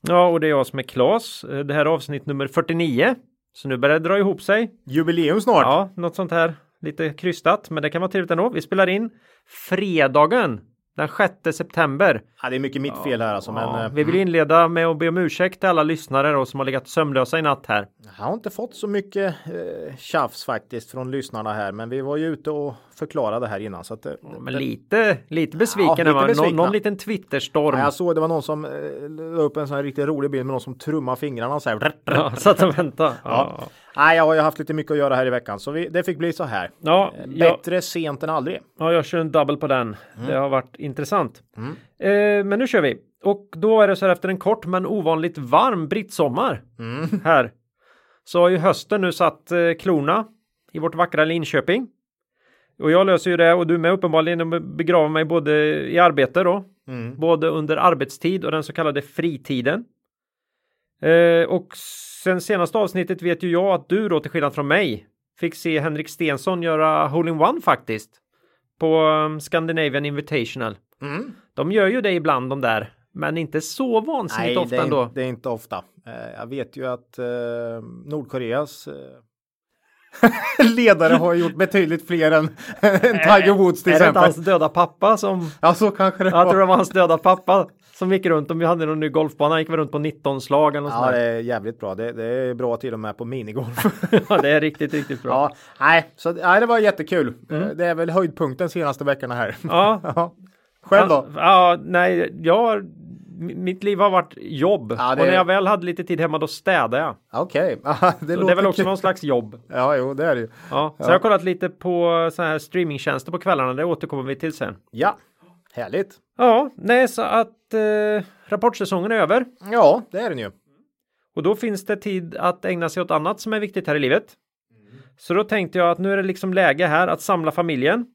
Ja, och det är jag som är Klas. Det här är avsnitt nummer 49. Så nu börjar det dra ihop sig. Jubileum snart. Ja, något sånt här. Lite krystat, men det kan vara trevligt ändå. Vi spelar in fredagen den 6 september. Ja, det är mycket mitt fel här alltså. Ja, men, eh, vi vill inleda med att be om ursäkt till alla lyssnare då, som har legat sömnlösa i natt här. Jag har inte fått så mycket eh, tjafs faktiskt från lyssnna här, men vi var ju ute och förklarade här innan så att eh, Men lite, lite besviken. Ja, Ja, lite Någon, besvikna. någon liten Twitterstorm. Ja, jag såg det var någon som eh, la upp en sån här riktigt rolig bild med någon som trummar fingrarna så här. Ja, satt och väntade. Ja. Nej, jag har ju haft lite mycket att göra här i veckan så vi, det fick bli så här. Ja, Eh, Bättre sent än aldrig. ja, jag kör en double på den. Det har varit intressant. Mm. Eh, men nu kör vi. Och då är det så här efter en kort men ovanligt varm brittsommar Mm. här. Så har ju hösten nu satt eh, klorna i vårt vackra Linköping. Och jag löser ju det och du med uppenbarligen och begraver mig både i arbete då. Mm. Både under arbetstid och den så kallade fritiden. Eh, och sen senaste avsnittet vet ju jag att du då till skillnad från mig fick se Henrik Stensson göra hole-in-one faktiskt. På um, Scandinavian Invitational. Mm. De gör ju det ibland de där. Men inte så vansinnigt Nej, ofta det är, ändå. inte- det är inte ofta. Eh, jag vet ju att eh, Nordkoreas eh, ledare har gjort betydligt fler än, än Tiger Woods till är det inte exempel. hans döda pappa som... Ja, så kanske det Jag tror var. det var hans döda pappa som gick runt. Om vi hade någon ny golfbana. Han gick väl runt på 19 slag eller något Ja, sånt det är jävligt bra. Det, det är bra till och med på minigolf. Ja, det är riktigt, riktigt bra. ja, nej, så nej, det var jättekul. Eh, Det är väl höjdpunkten senaste veckorna här. Mm. Ja. Ja. Själv då? Ja, ja, nej, jag, m- mitt liv har varit jobb. Ja, det- Och när jag väl hade lite tid hemma då städade jag. Okej, Aha, det det är väl också kul. någon slags jobb. Ja, jo, det är det ju. Ja. Så jag har kollat lite på så här streamingtjänster på kvällarna. Det återkommer vi till sen. Ja, härligt. Ja, nej, så att eh, rapportsäsongen är över. Ja, det är den ju. Och då finns det tid att ägna sig åt annat som är viktigt här i livet. Så då tänkte jag att nu är det liksom läge här att samla familjen.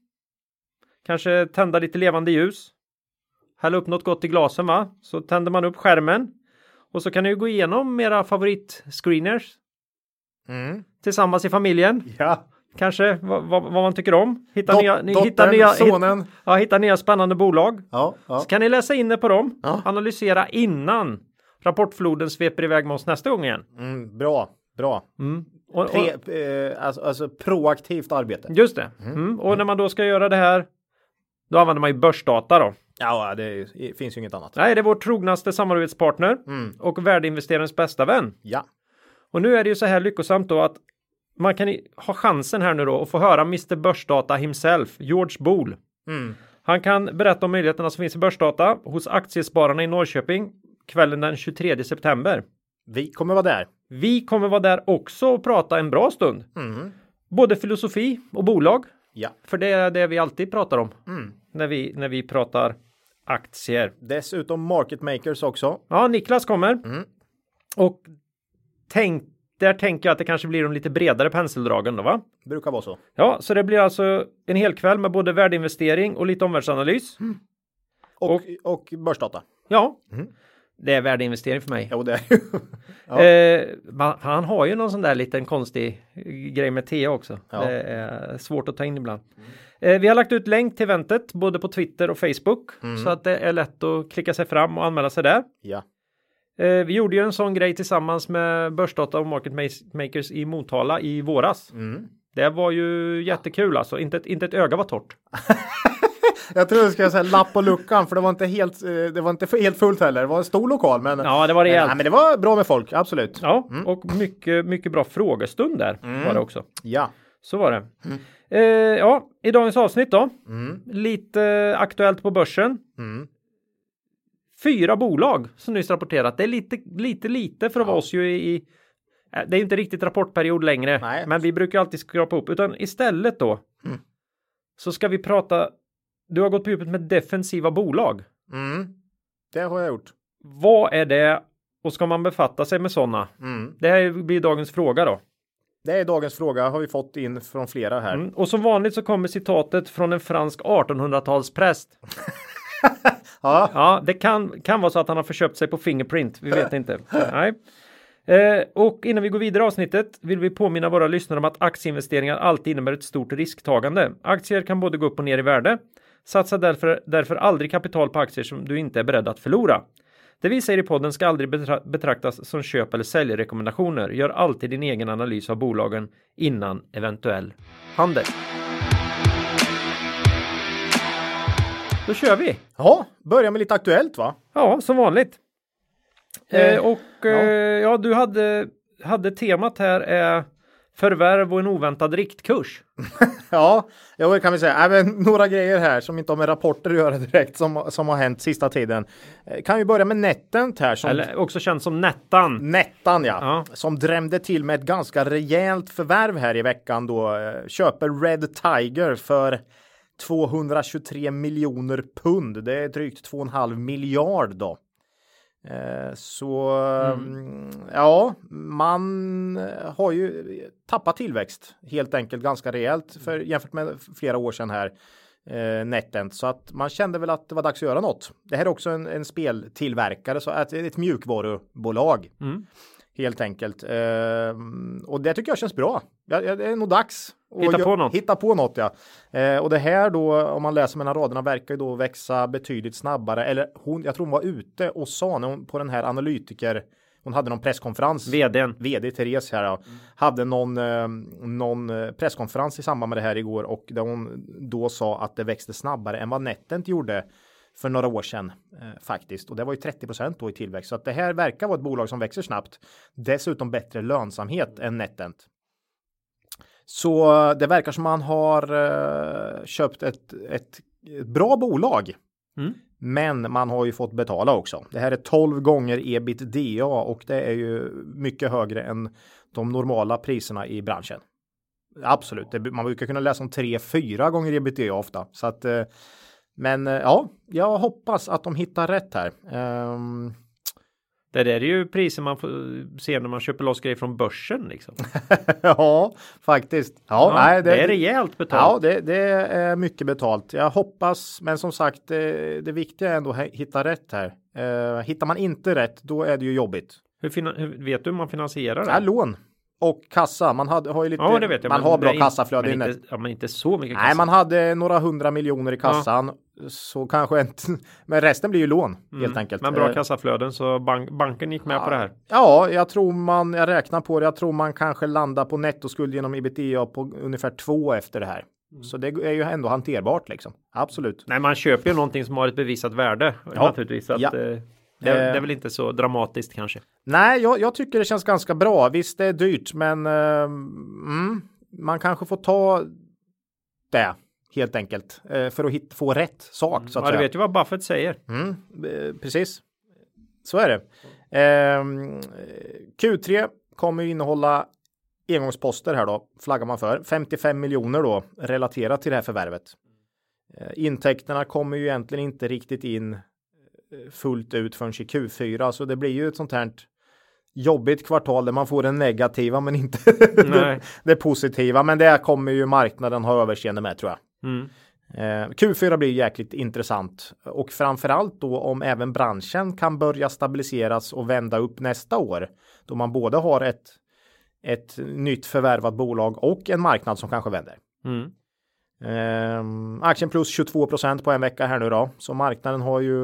Kanske tända lite levande ljus. Hälla upp något gott i glasen va? Så tänder man upp skärmen. Och så kan ni ju gå igenom era favoritscreeners Mm. tillsammans i familjen. Ja, Kanske vad, vad, vad man tycker om. Hitta Dot- nya, dottern, hittar nya, hit, ja, hitta nya spännande bolag. Ja, ja. Så kan ni läsa in er på dem. Analysera innan rapportfloden sveper iväg med oss nästa gång igen. Mm, bra, bra. Mm. Och, och, Pre, eh, alltså, alltså proaktivt arbete. Just det. Mm. Och när man då ska göra det här då använder man ju börsdata då. Ja, det finns ju inget annat. Nej, det är vår trognaste samarbetspartner Mm. och värdeinvesterarens bästa vän. Ja. Och nu är det ju så här lyckosamt då att man kan ha chansen här nu då att få höra Mr Börsdata himself, George Bool. Mm. Han kan berätta om möjligheterna som finns i börsdata hos aktiespararna i Norrköping kvällen den 23 september. Vi kommer vara där. Vi kommer vara där också och prata en bra stund. Mm. Både filosofi och bolag. Ja. För det är det vi alltid pratar om Mm. när vi, när vi pratar aktier. Dessutom market makers också. Ja, Niklas kommer. Mm. Och tänk, där tänker jag att det kanske blir de lite bredare penseldragen då va? Brukar vara så. Ja, så det blir alltså en hel kväll med både värdeinvestering och lite omvärldsanalys. Och, och, börsdata. Ja, Mm. det är värdeinvestering för mig. Jo, det är. Ja. Eh, man- han har ju någon sån där liten konstig grej med T också. Ja. Det är svårt att ta in ibland. Eh, vi har lagt ut länk till eventet både på Twitter och Facebook Mm. så att det är lätt att klicka sig fram och anmäla sig där. Ja. Eh, vi gjorde ju en sån grej tillsammans med Börsdata och Market Makers i Motala i våras. Mm. Det var ju jättekul alltså. Inte ett, inte ett öga var torrt. Jag tror jag ska säga lapp på luckan för det var inte helt, eh, det var inte helt fullt heller. Det var en stor lokal men. Ja, det var rejält. Nej, men det var bra med folk, absolut. Ja, och mycket, mycket bra frågestund där var det också. Ja. Så var det. Eh, ja, i dagens avsnitt då. Mm. Lite aktuellt på börsen. Fyra bolag som nyss rapporterat. Det är lite, lite, lite för att vara oss ju i, eh, det är inte riktigt rapportperiod längre, Nej. men vi brukar alltid skrapa upp, utan istället då Mm. så ska vi prata. Du har gått på djupet med defensiva bolag. Mm. Det har jag gjort. Vad är det Och ska man befatta sig med sådana? Mm. Det här blir dagens fråga då. Det är dagens fråga har vi fått in från flera här. Mm. Och som vanligt så kommer citatet från en fransk 1800-talspräst. Ja, Ja, det kan, kan vara så att han har förköpt sig på Fingerprint. Vi vet inte. Nej. Eh, och innan vi går vidare i avsnittet vill vi påminna våra lyssnare om att aktieinvesteringar alltid innebär ett stort risktagande. Aktier kan både gå upp och ner i värde. Satsa därför, därför aldrig kapital på aktier som du inte är beredd att förlora. Det vi säger i podden ska aldrig betra- betraktas som köp eller säljrekommendationer. Gör alltid din egen analys av bolagen innan eventuell handel. Då kör vi! ja börja med lite aktuellt va? Ja, som vanligt. Eh, Eh, och ja. Eh, ja, du hade, hade temat här är förvärv och en oväntad riktkurs. Ja, det kan vi säga. Även några grejer här som inte har med rapporter att göra direkt som, som har hänt sista tiden. Eh, Kan vi börja med Netent här som Eller också känd som Nettan. Nettan ja, Ja. som drämde till med ett ganska rejält förvärv här i veckan då. Köper Red Tiger för 223 miljoner pund. Det är drygt 2,5 miljard då. Eh, Så mm. ja, man har ju tappat tillväxt helt enkelt ganska rejält för jämfört med flera år sedan här. Eh, NetEnt så att man kände väl att det var dags att göra något. Det här är också en, en speltillverkare så att det är ett mjukvarubolag. Mm. Helt enkelt. Eh, och det tycker jag känns bra. Det är nog dags. Hitta på något. Hitta på något ja. Eh, och det här då, om man läser mellan raderna, verkar ju då växa betydligt snabbare. Eller hon, jag tror hon var ute och sa när hon, på den här analytiker, hon hade någon presskonferens. Vdn. VD Therese här ja, hade någon, eh, någon presskonferens i samband med det här igår och där hon då sa att det växte snabbare än vad Netent gjorde för några år sedan eh, faktiskt. Och det var ju 30 då i tillväxt. Så att det här verkar vara ett bolag som växer snabbt. Dessutom bättre lönsamhet än Netent. Så eh, det verkar som man har eh, köpt ett, ett, ett bra bolag. Mm. Men man har ju fått betala också. Det här är 12 gånger ebitda och det är ju mycket högre än de normala priserna i branschen. Absolut, det, man brukar kunna läsa om 3-4 gånger ebitda ofta. Så att, eh, men eh, ja, jag hoppas att de hittar rätt här. Ehm, Det där är ju priser man får se när man köper loss grejer från börsen liksom. ja, faktiskt. Ja, Ja, nej, det, är rejält Ja, betalt. det, det är mycket betalt. Jag hoppas, men som sagt, det, det viktiga är ändå att hitta rätt här. Eh, hittar man inte rätt, då är det ju jobbigt. Hur, hur vet du hur man finansierar det? Ja, lån och kassa. Man hade, har ju lite, ja, det vet jag. man men har bra kassaflöde men inte, ja, men inte så mycket kassa. Nej, man hade några hundra miljoner i kassan. Så kanske inte, men resten blir ju lån helt enkelt. Mm. Men bra Eh, kassaflöden så bank, banken gick med på det här. Ja, jag tror man, jag räknar på det, jag tror man kanske landar på nettoskuld genom ebitda på ungefär två efter det här. Mm. Så det är ju ändå hanterbart liksom. Absolut. Nej, man köper ju någonting som har ett bevisat värde Ja. naturligtvis. Att, Ja. eh, det, är- Eh. det är väl inte så dramatiskt kanske. Nej, jag, jag tycker det känns ganska bra. Visst, det är dyrt, men eh, mm, man kanske får ta det helt enkelt eh, för att hit, få rätt sak så att Ja, du säga. vet ju vad Buffett säger. Mm, eh, precis. Så är det. Ehm, Q3 kommer ju innehålla engångsposter här då, flaggar man för. 55 miljoner då relaterat till det här förvärvet. Eh, Intäkterna kommer ju egentligen inte riktigt in fullt ut förrän i Q4, så det blir ju ett sånt här jobbigt kvartal där man får den negativa men inte det, det positiva. Men det kommer ju marknaden ha överseende med tror jag. Mm. Eh, Q4 blir jäkligt intressant och framförallt då om även branschen kan börja stabiliseras och vända upp nästa år. Då man både har ett, ett nytt förvärvat bolag och en marknad som kanske vänder. Mm. Eh, aktien plus 22% på en vecka här nu då. Så marknaden har ju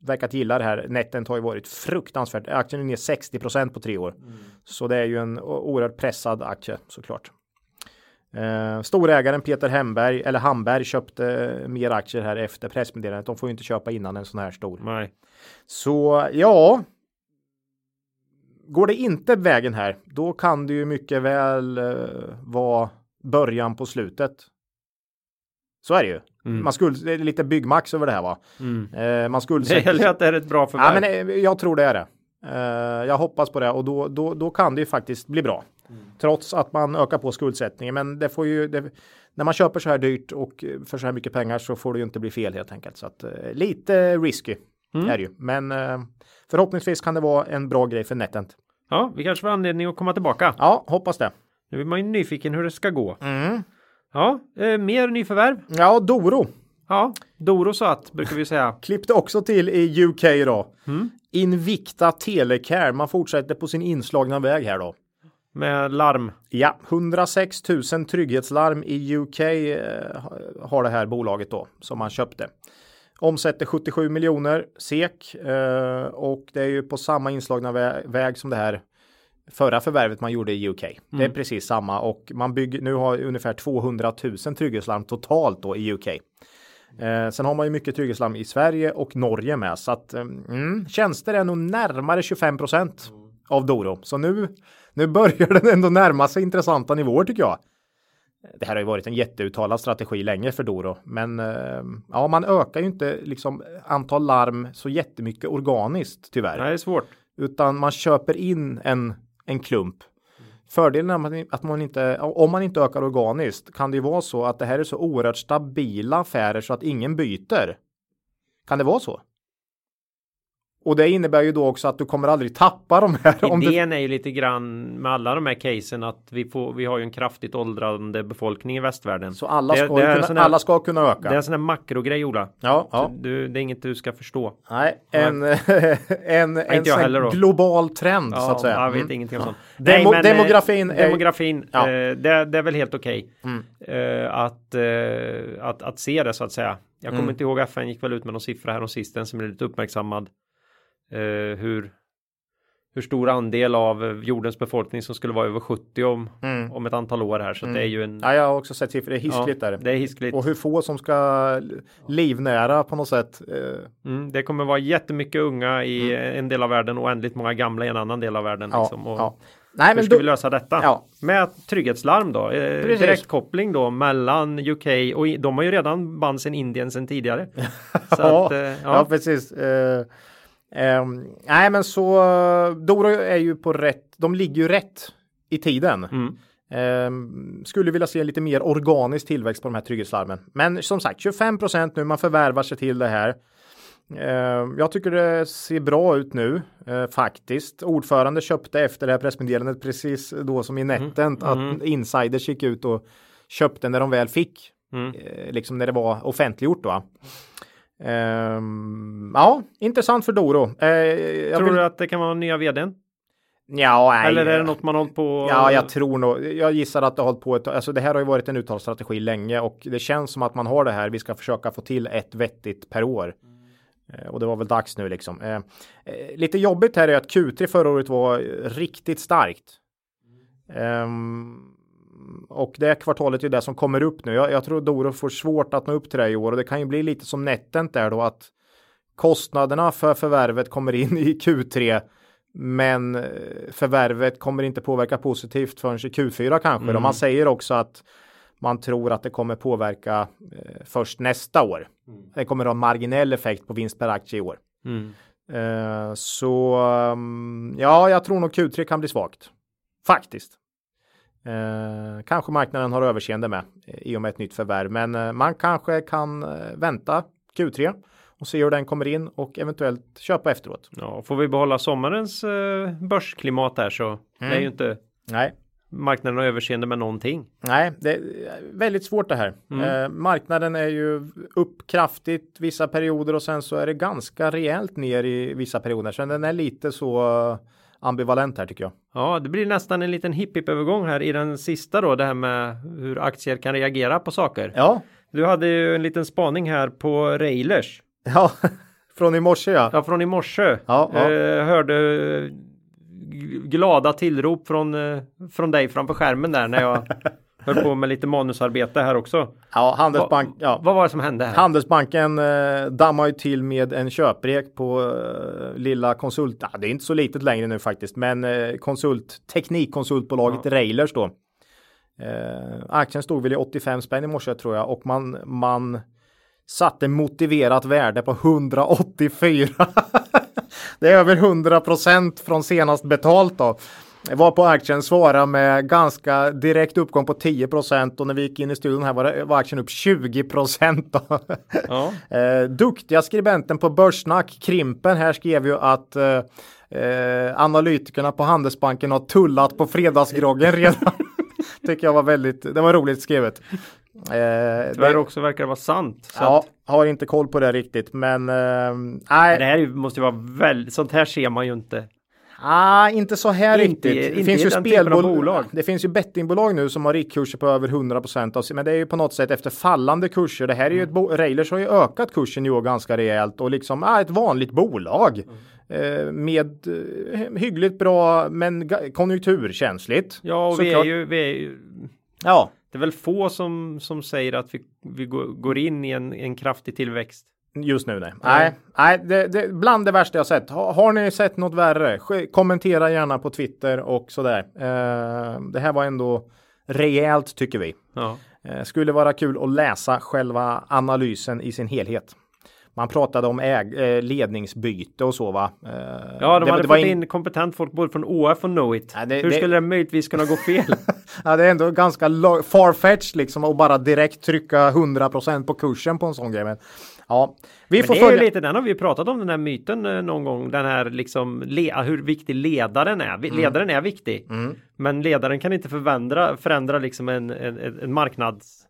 verkat gilla det här. Netten har ju varit fruktansvärt. Aktien är ner 60% på tre år. Så det är ju en oerhört pressad aktie såklart. Eh, storägaren Peter Hemberg eller Hamberg köpte mer aktier här efter pressmeddelandet. De får ju inte köpa innan en sån här stor. Nej. Så ja. Går det inte vägen här, då kan det ju mycket väl eh, vara början på slutet. Så är det ju. Mm. Man skulle, det är lite byggmax över det här va. Mm. Eh, man skulle Det gäller att det är ett bra Ja, förvärv. men eh, jag tror det är det. Eh, jag hoppas på det och då, då, då kan det ju faktiskt bli bra. Trots att man ökar på skuldsättningen. Men det får ju, det, när man köper så här dyrt och för så här mycket pengar så får det ju inte bli fel helt enkelt. Så att eh, lite risky Mm. Är det ju. Men förhoppningsvis kan det vara en bra grej för NetEnt. Ja, vi kanske får anledning att komma tillbaka. Ja, hoppas det. Nu är man ju nyfiken hur det ska gå. Mm. Ja, eh, mer nyförvärv. Ja, Doro. Ja, Doro satt brukar vi säga. Klippte också till i UK då. Mm. Invicta Telecare. Man fortsätter på sin inslagna väg här då. Med larm. Ja, 106 000 trygghetslarm i UK eh, har det här bolaget då som man köpte. Omsätter 77 miljoner SEK eh, och det är ju på samma inslagna vä väg som det här förra förvärvet man gjorde i UK. Mm. Det är mm. precis samma och man bygger nu har ungefär 200 000 trygghetslarm totalt då i UK. Eh, sen har man ju mycket trygghetslarm i Sverige och Norge med så att mm, tjänster är nog närmare 25 procent av Doro. Så nu, nu börjar den ändå närma sig intressanta nivåer tycker jag. Det här har ju varit en jätteuttalad strategi länge för Doro, men eh, ja, man ökar ju inte liksom antal larm så jättemycket organiskt tyvärr. Nej, det är svårt. Utan man köper in en, en klump. Fördelen är att man inte, om man inte ökar organiskt, kan det ju vara så att det här är så oerhört stabila affärer så att ingen byter. Kan det vara så? Och det innebär ju då också att du kommer aldrig tappa de här. Idén du... är ju lite grann med alla de här casen att vi, får, vi har ju en kraftigt åldrande befolkning i västvärlden. Så alla ska, det, det kunna, här, alla ska kunna öka. Det är en sån här makrogrej Ola. Ja, ja. Du, det är inget du ska förstå. Nej, en, en, en, en heller, global trend ja, så att säga. Jag vet mm. ingenting om sånt. Demo, Nej, men, eh, demografin. Är... Demografin, ja. eh, det, det, är väl helt okej. Okay. Mm. Eh, att, eh, att, att se det så att säga. Jag kommer mm. inte ihåg, FN gick väl ut med någon siffra här om sisten som är lite uppmärksammad eh, hur, hur stor andel av jordens befolkning som skulle vara över 70 om, mm. om ett antal år här. Så mm. det är ju en... Ja, jag har också sett siffror. Det är hiskligt ja, där. Det är hiskligt. Och hur få som ska livnära på något sätt. Eh. Mm, det kommer vara jättemycket unga i mm. en del av världen och ändligt många gamla i en annan del av världen. Ja, liksom. och ja. Nej, hur men ska då... vi lösa detta? Ja. Med trygghetslarm då? Eh, direktkoppling då mellan UK och de har ju redan band sedan Indien sedan tidigare. ja, att, eh, ja, precis. Eh, Um, nej, men så Doro är ju på rätt. De ligger ju rätt i tiden. Mm. Um, skulle vilja se lite mer organisk tillväxt på de här trygghetslarmen. Men som sagt 25% nu man förvärvar sig till det här. Uh, jag tycker det ser bra ut nu uh, faktiskt. Ordförande köpte efter det här pressmeddelandet precis då som i mm. att mm. insiders gick ut och köpte när de väl fick. Mm. Uh, liksom när det var offentliggjort då. Um, ja, intressant för Doro. Uh, tror vill... du att det kan vara nya vdn? Ja, nej. Eller är det något man hållit på? Ja, jag tror nog. Jag gissar att det har hållit på ett Alltså det här har ju varit en uttalsstrategi länge och det känns som att man har det här. Vi ska försöka få till ett vettigt per år. Mm. Och det var väl dags nu liksom. Uh, lite jobbigt här är att Q3 förra året var riktigt starkt. Um, och det kvartalet är det som kommer upp nu. Jag, jag tror Doro får svårt att nå upp till det i år och det kan ju bli lite som Netent där då att kostnaderna för förvärvet kommer in i Q3 men eh, förvärvet kommer inte påverka positivt förrän i Q4 kanske. Mm. Man säger också att man tror att det kommer påverka eh, först nästa år. Mm. Det kommer ha en marginell effekt på vinst per aktie i år. Mm. Eh, så um, ja, jag tror nog Q3 kan bli svagt. Faktiskt. Eh, kanske marknaden har överseende med eh, i och med ett nytt förvärv, men eh, man kanske kan eh, vänta Q3 och se hur den kommer in och eventuellt köpa efteråt. Ja, får vi behålla sommarens eh, börsklimat där så mm. det är ju mm. inte Nej. marknaden har överseende med någonting. Nej, det är väldigt svårt det här. Mm. Eh, marknaden är ju upp kraftigt vissa perioder och sen så är det ganska rejält ner i vissa perioder. Så den är lite så ambivalent här tycker jag. Ja, det blir nästan en liten hipp övergång här i den sista då, det här med hur aktier kan reagera på saker. Ja. Du hade ju en liten spaning här på Railers. Ja, från i morse ja. Ja, från i morse. Ja, ja. Eh, hörde glada tillrop från, eh, från dig framför skärmen där när jag Höll på med lite manusarbete här också. Ja, Handelsbank, Va, ja. Vad var det som hände här? Handelsbanken eh, dammar ju till med en köprek på eh, lilla konsult. Ja, det är inte så litet längre nu faktiskt, men eh, konsult teknikkonsultbolaget ja. Railers då. Eh, aktien stod väl i 85 spänn i morse tror jag och man, man satte motiverat värde på 184. det är över 100 procent från senast betalt då. Var på aktien svarade med ganska direkt uppgång på 10% och när vi gick in i studion här var, det, var aktien upp 20 Ja. eh, duktiga skribenten på Börssnack, Krimpen, här skrev ju att eh, eh, analytikerna på Handelsbanken har tullat på fredagsgroggen redan. Tycker jag var väldigt, det var roligt skrivet. Eh, Tyvärr det, också verkar det vara sant. Ja, att, har inte koll på det riktigt, men eh, nej, det här måste ju vara väldigt, sånt här ser man ju inte. Ah, inte så här Inte- riktigt. Det inte finns i ju spelbolag. bolag. Det finns ju bettingbolag nu som har riktkurser på över 100 av sig, men det är ju på något sätt efter fallande kurser. Det här är ju ett Mm. bo- Railers har ju ökat kursen i år ganska rejält och liksom ah, ett vanligt bolag Mm. eh, med eh, hyggligt bra men konjunkturkänsligt. Ja, och vi är, ju, vi är ju, Ja, det är väl få som, som säger att vi, vi går in i en, en kraftig tillväxt. Just nu nej. Nej, nej det, det, bland det värsta jag sett. Ha, har ni sett något värre? Sk- Kommentera gärna på Twitter och sådär. Eh, det här var ändå rejält tycker vi. Ja. Eh, Skulle vara kul att läsa själva analysen i sin helhet. Man pratade om äg, eh, ledningsbyte och så va. Eh, Ja, de det, hade det var fått in- in kompetent folk både från OF och Knowit. Ja, det- Hur det- skulle det möjligtvis kunna gå fel? ja, det är ändå ganska farfetched liksom att bara direkt trycka 100% på kursen på en sån grej. Men, ja, vi Men får det är ju följa. lite, den har vi pratat om den här myten eh, någon gång. Den här liksom le, hur viktig ledaren är. Mm. Ledaren är viktig. Men ledaren kan inte förändra, förändra liksom en, en, en marknads,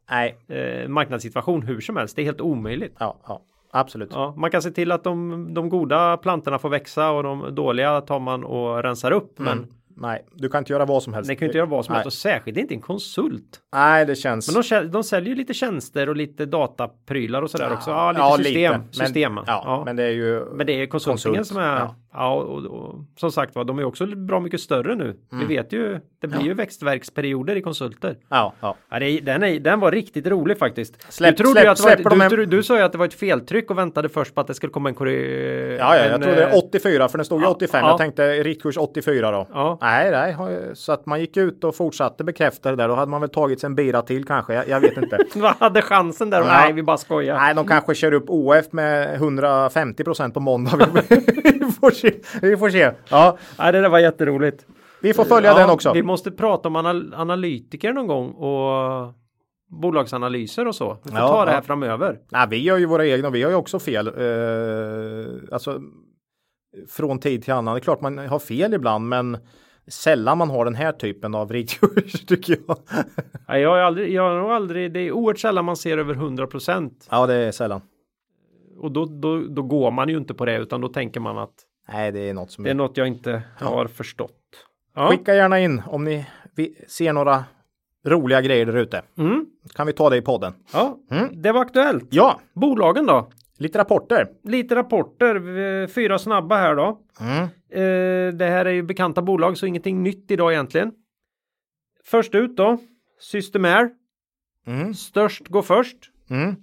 eh, marknadssituation hur som helst. Det är helt omöjligt. ja, ja, absolut. Ja, man kan se till att de, de goda plantorna får växa och de dåliga tar man och rensar upp. Men Mm. Nej, du kan inte göra vad som helst. det kan inte göra vad som Nej. helst och särskilt inte en konsult. Nej, det känns. Men de, de säljer ju lite tjänster och lite dataprylar och sådär också. Ja, lite Ja, system. Men, system. ja, men det är ju. Men det är konsultingen Konsult, som är, ja. ja, och, och, som sagt var, de är också bra mycket större nu. Mm. Vi vet ju, det blir ju växtverksperioder i konsulter. Ja, ja. Ja, det den, är, den var riktigt rolig faktiskt. Släpp- du, trodde släpp- att var, släpper de du, en- du, du sa ju att det var ett feltryck och väntade först på att det skulle komma en korre... Ja, ja, en, jag trodde eh, 84 för den stod ju ja, 85. ja. Jag tänkte riktkurs 84 då. Ja. Nej, nej, så att man gick ut och fortsatte bekräfta det där. Då hade man väl tagit sig en bira till kanske. Jag, jag vet inte. Vad hade chansen där? Ja. Nej, vi bara skojar. nej, de kanske kör upp OF med 150% på måndag. vi, får se. vi får se. Ja, Nej, det där var jätteroligt. vi får följa Ja, den också. Vi måste prata om anal analytiker någon gång och bolagsanalyser och så. Vi får Ja, ta det här framöver. Nej, vi gör ju våra egna. Vi har ju också fel. Eh, alltså från tid till annan. Det är klart man har fel ibland, men sällan man har den här typen av riktkurs tycker jag. Nej, jag har aldrig, jag har aldrig, det är oerhört sällan man ser över 100 procent. ja, det är sällan. Och då, då, då går man ju inte på det utan då tänker man att Nej, det är något som det är något jag inte har förstått. Ja. Skicka gärna in om ni ser några roliga grejer där ute. Mm. Kan vi ta det i podden. ja, Mm. det var aktuellt. Ja, Bolagen då? Lite rapporter. Lite rapporter, fyra snabba här då. Mm. Eh, det här är ju bekanta bolag så ingenting nytt idag egentligen. Först ut då, Systemair. Mm. Störst går först. Mm.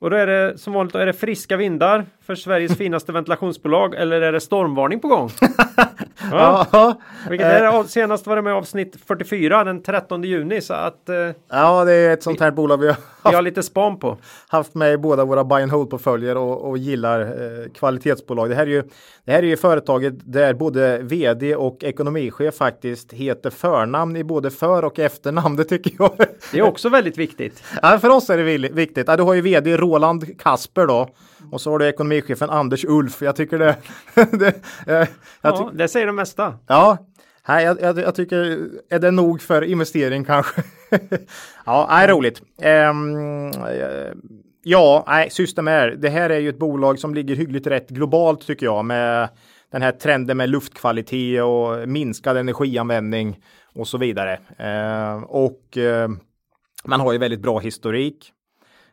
Och då är det som vanligt, då är det friska vindar för Sveriges finaste ventilationsbolag eller är det stormvarning på gång? ja, Ja, vilket är det, av- senast var det med avsnitt 44 den 13 juni så att eh, ja, det är ett sånt här bolag vi har vi har lite span på. haft med i båda våra buy and hold portföljer och, och gillar eh, kvalitetsbolag. Det här, är ju, det här är ju företaget där både vd och ekonomichef faktiskt heter förnamn i både för och efternamn. Det tycker jag. Det är också väldigt viktigt. Ja, för oss är det viktigt. Ja, du har ju vd Roland Kasper då och så har du ekonomichefen Anders Ulf. Jag tycker det. det eh, jag ty- Ja, det säger det mesta. Ja, nej, jag, jag, jag tycker, är det nog för investering kanske? ja, nej, roligt. Ehm, eh, ja, nej, System är, det här är ju ett bolag som ligger hyggligt rätt globalt tycker jag med den här trenden med luftkvalitet och minskad energianvändning och så vidare. Ehm, och eh, man har ju väldigt bra historik.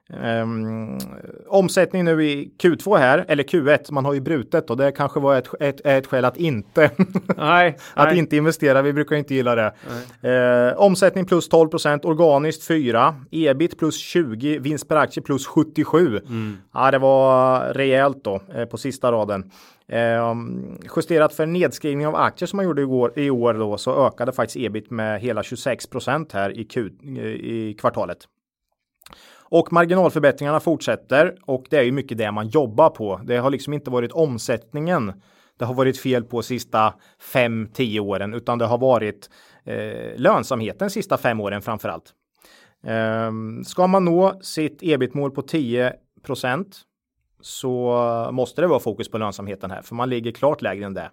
Um, omsättning nu i Q2 här, eller Q1, man har ju brutet och det kanske var ett, ett, ett skäl att inte, Nej, att nej. inte investera. Vi brukar inte gilla det. Eh, omsättning plus 12% organiskt 4, ebit plus 20, vinst per aktie plus 77. Ja, det var rejält då eh, på sista raden. Eh, justerat för nedskrivning av aktier som man gjorde igår, i år då så ökade faktiskt ebit med hela 26 här i, Q, i kvartalet. Och marginalförbättringarna fortsätter och det är ju mycket det man jobbar på. Det har liksom inte varit omsättningen det har varit fel på sista 5-10 åren, utan det har varit eh, lönsamheten sista fem åren framför allt. Eh, ska man nå sitt ebit-mål på 10% så måste det vara fokus på lönsamheten här, för man ligger klart lägre än det.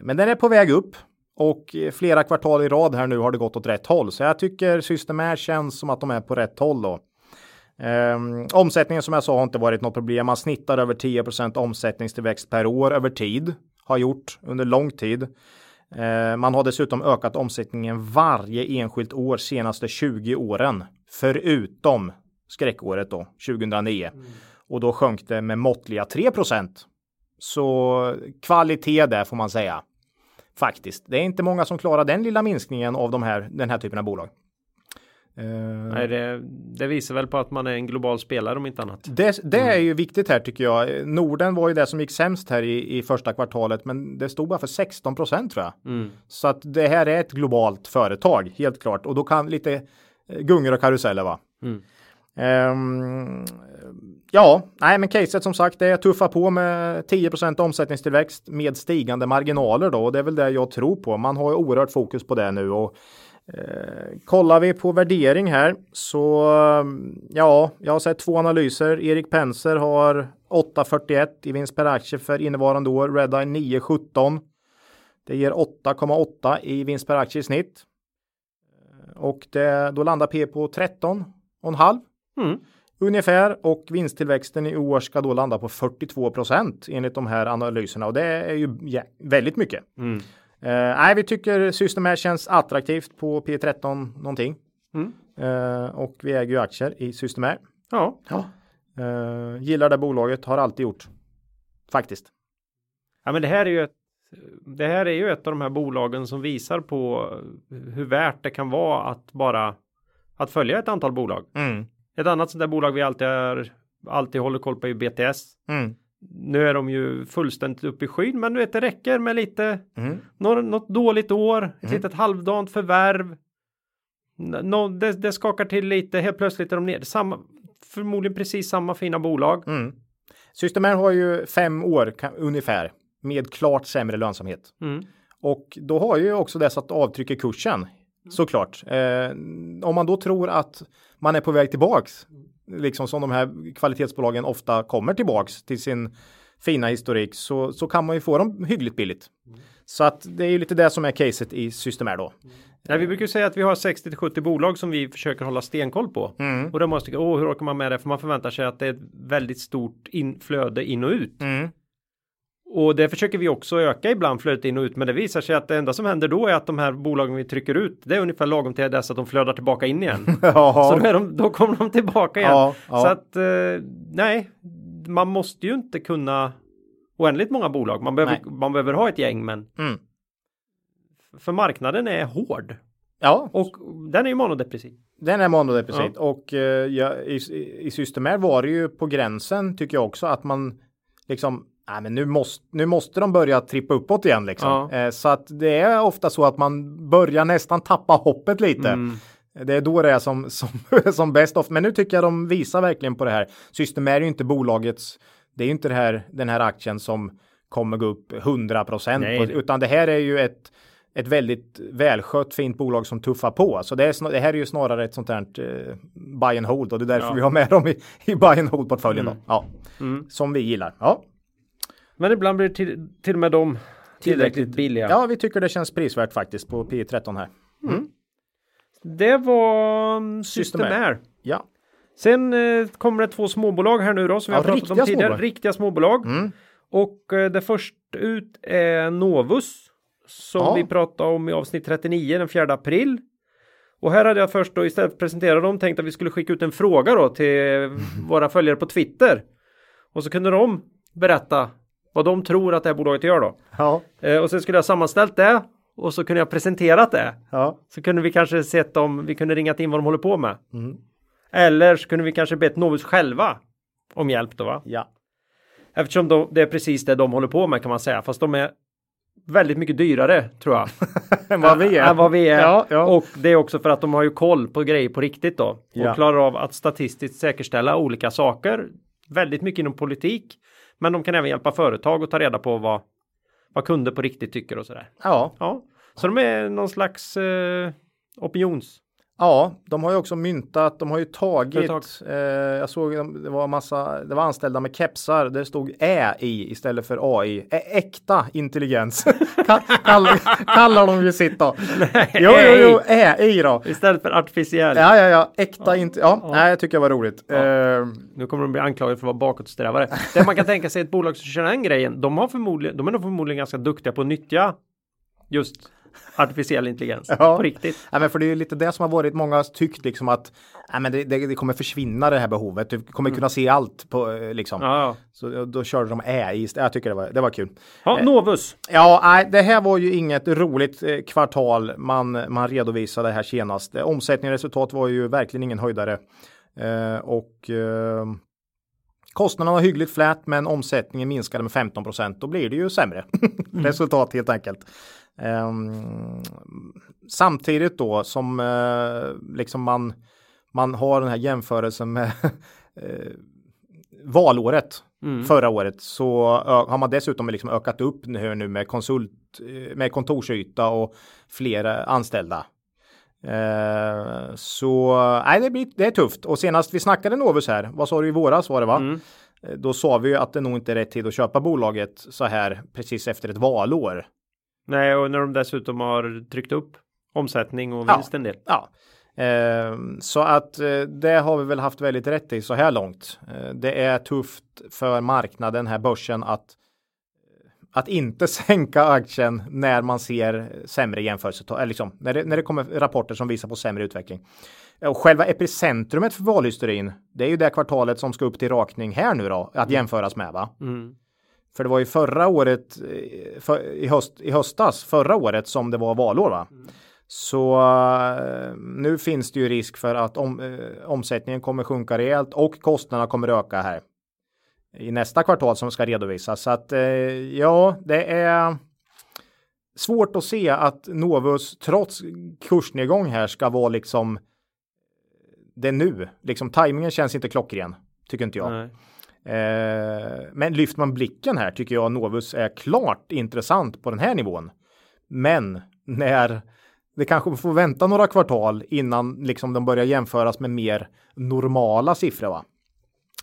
Men den är på väg upp och flera kvartal i rad här nu har det gått åt rätt håll, så jag tycker Systemair känns som att de är på rätt håll då. Um, omsättningen som jag sa har inte varit något problem. Man snittar över 10% omsättningstillväxt per år över tid. Har gjort under lång tid. Uh, man har dessutom ökat omsättningen varje enskilt år senaste 20 åren. Förutom skräckåret då, 2009. Mm. Och då sjönk det med måttliga 3% Så kvalitet där får man säga. Faktiskt. Det är inte många som klarar den lilla minskningen av de här, den här typen av bolag. Uh, Nej, det, det, visar väl på att man är en global spelare om inte annat. Det, det mm. är ju viktigt här tycker jag. Norden var ju det som gick sämst här i, i första kvartalet, men det stod bara för 16 procent tror jag. Mm. Så att det här är ett globalt företag, helt klart. Och då kan lite eh, gungor och karuseller va. Mm. Um, ja, nej men caset som sagt det är tuffa på med 10% omsättningstillväxt med stigande marginaler då och det är väl det jag tror på. Man har ju oerhört fokus på det nu och Eh, kollar vi på värdering här så ja, jag har sett två analyser. Erik Penser har 8,41 i vinst per aktie för innevarande år. Redeye 9,17. Det ger 8,8 i vinst per aktie i snitt. Eh, och det, då landar P på 13,5 mm. ungefär och vinsttillväxten i år ska då landa på 42 procent enligt de här analyserna och det är ju ja, väldigt mycket. Mm. Uh, nej, vi tycker Systemair känns attraktivt på P13 någonting. Mm. Uh, och vi äger ju aktier i Systemair. Ja. ja. Uh, gillar det bolaget, har alltid gjort. Faktiskt. Ja, men det här är ju ett det här är ju ett av de här bolagen som visar på hur värt det kan vara att bara att följa ett antal bolag. Mm. Ett annat sånt där bolag vi alltid, är, alltid håller koll på är BTS. Mm nu är de ju fullständigt uppe i skyn, men du vet, det räcker med lite mm. något, något dåligt år, ett mm. litet halvdant förvärv. Nå, det, det, skakar till lite, helt plötsligt är de ner. Samma, förmodligen precis samma fina bolag. Mm. Systemair har ju fem år ungefär med klart sämre lönsamhet. Mm. Och då har ju också det satt avtryck i kursen såklart. Eh, om man då tror att man är på väg tillbaks liksom som de här kvalitetsbolagen ofta kommer tillbaks till sin fina historik så, så kan man ju få dem hyggligt billigt. Mm. Så att det är ju lite det som är caset i Systemair då. Mm. Ja, vi brukar säga att vi har 60 till 70 bolag som vi försöker hålla stenkoll på. Mm. Och då måste jag, åh, hur orkar man med det? För man förväntar sig att det är ett väldigt stort inflöde in och ut. Mm. Och det försöker vi också öka ibland flödet in och ut. Men det visar sig att det enda som händer då är att de här bolagen vi trycker ut. Det är ungefär lagom till dess att de flödar tillbaka in igen. Så då, de, då, kommer de tillbaka igen. Ja, ja. Så att eh, nej, man måste ju inte kunna oändligt många bolag. Man behöver, man behöver ha ett gäng men mm. för marknaden är hård. Ja. Och den är ju monodepressiv. Den är monodepressiv ja. och eh, ja, i, i Systemair var det ju på gränsen tycker jag också att man liksom Nej, men nu måste, nu måste de börja trippa uppåt igen liksom. Ja. Eh, så att det är ofta så att man börjar nästan tappa hoppet lite. Mm. Det är då det är som, som, som bäst. Men nu tycker jag de visar verkligen på det här. System är ju inte bolagets, det är ju inte det här, den här aktien som kommer gå upp 100 procent. Utan det här är ju ett, ett väldigt välskött fint bolag som tuffar på. Så det, är, det här är ju snarare ett sånt här eh, buy and hold och det är därför ja. vi har med dem i, i buy and hold portföljen. Mm. Då. Ja. Mm. Som vi gillar. Ja. Men ibland blir det till, till och med de tillräckligt billiga. Ja, vi tycker det känns prisvärt faktiskt på P13 här. Mm. Mm. Det var um, Systemair. Ja. Sen eh, kommer det två småbolag här nu då som vi har pratat om tidigare. Småbolag. Riktiga småbolag. Mm. Och eh, det först ut är Novus. Som ja. vi pratade om i avsnitt 39 den 4 april. Och här hade jag först då istället för att presentera dem tänkt att vi skulle skicka ut en fråga då till våra följare på Twitter. Och så kunde de berätta vad de tror att det här bolaget gör då. Ja. Eh, och sen skulle jag sammanställt det och så kunde jag presenterat det. Ja. Så kunde vi kanske sett om vi kunde ringat in vad de håller på med. Mm. Eller så kunde vi kanske bett Novus själva om hjälp då va? Ja. Eftersom de, det är precis det de håller på med kan man säga. Fast de är väldigt mycket dyrare tror jag. än vad vi är. Än vad vi är. Ja, ja. Och det är också för att de har ju koll på grejer på riktigt då. Och ja. klarar av att statistiskt säkerställa olika saker. Väldigt mycket inom politik. Men de kan även hjälpa företag att ta reda på vad, vad kunder på riktigt tycker och sådär. Ja, Ja, så de är någon slags eh, opinions. Ja, de har ju också myntat, de har ju tagit, eh, jag såg det var massa, det var anställda med kepsar, det stod Ä i istället för AI. Ä äkta intelligens Ka- kallar, kallar de ju sitt då. Jo, jo, jo, Ä i då. Istället för artificiell. Ja, ja, ja, äkta inte, ja, nej, jag tycker det var roligt. Eh, Nu kommer de bli anklagade för att vara bakåtsträvare. Det man kan tänka sig ett bolag som kör den grejen. De har förmodligen, de är nog förmodligen ganska duktiga på att nyttja just artificiell intelligens. Ja. På riktigt. Ja, men för det är lite det som har varit, många tyckt liksom att nej, men det, det, det kommer försvinna det här behovet. Du kommer kunna se allt på eh, liksom. Ja, ja. Så då- då körde de Ä i istället. Jag tycker det var, det var kul. ja Novus. Ja, nej, det här var ju inget roligt eh, kvartal man, man redovisade här senast. Eh, Omsättning och resultat var ju verkligen ingen höjdare. Eh, och eh, kostnaderna var hyggligt flät, men omsättningen minskade med 15 procent. Då blir det ju sämre resultat helt enkelt. Ehm, samtidigt då som eh, liksom man, man har den här jämförelsen med eh, valåret förra året så har man dessutom liksom ökat upp nu, nu med konsult eh, med kontorsyta och fler eh, anställda. Eh, så nej, det, blir, det är tufft och senast vi snackade Novus här, vad sa du i våras var det va? Mm. Då sa vi ju att det nog inte är rätt tid att köpa bolaget så här precis efter ett valår. Nej, och när de dessutom har tryckt upp omsättning och Ja. vinst en del. Ja, eh, så att eh, det har vi väl haft väldigt rätt i så här långt. Eh, det är tufft för marknaden här börsen att att inte sänka aktien när man ser sämre jämförelsetal, eller liksom när det, när det kommer rapporter som visar på sämre utveckling. Och själva epicentrumet för valhysterin, det är ju det kvartalet som ska upp till rakning här nu då, att jämföras med va? Mm. För det var ju förra året, eh, för, i, höst, i höstas, förra året som det var valår va? Så eh, nu finns det ju risk för att om, eh, omsättningen kommer sjunka rejält och kostnaderna kommer öka här i nästa kvartal som ska redovisas. Så att ja, det är svårt att se att Novus trots kursnedgång här ska vara liksom det nu. Liksom tajmingen känns inte klockren, tycker inte jag. Nej. Eh, men lyfter man blicken här tycker jag Novus är klart intressant på den här nivån. Men när det kanske får vänta några kvartal innan liksom de börjar jämföras med mer normala siffror. Va?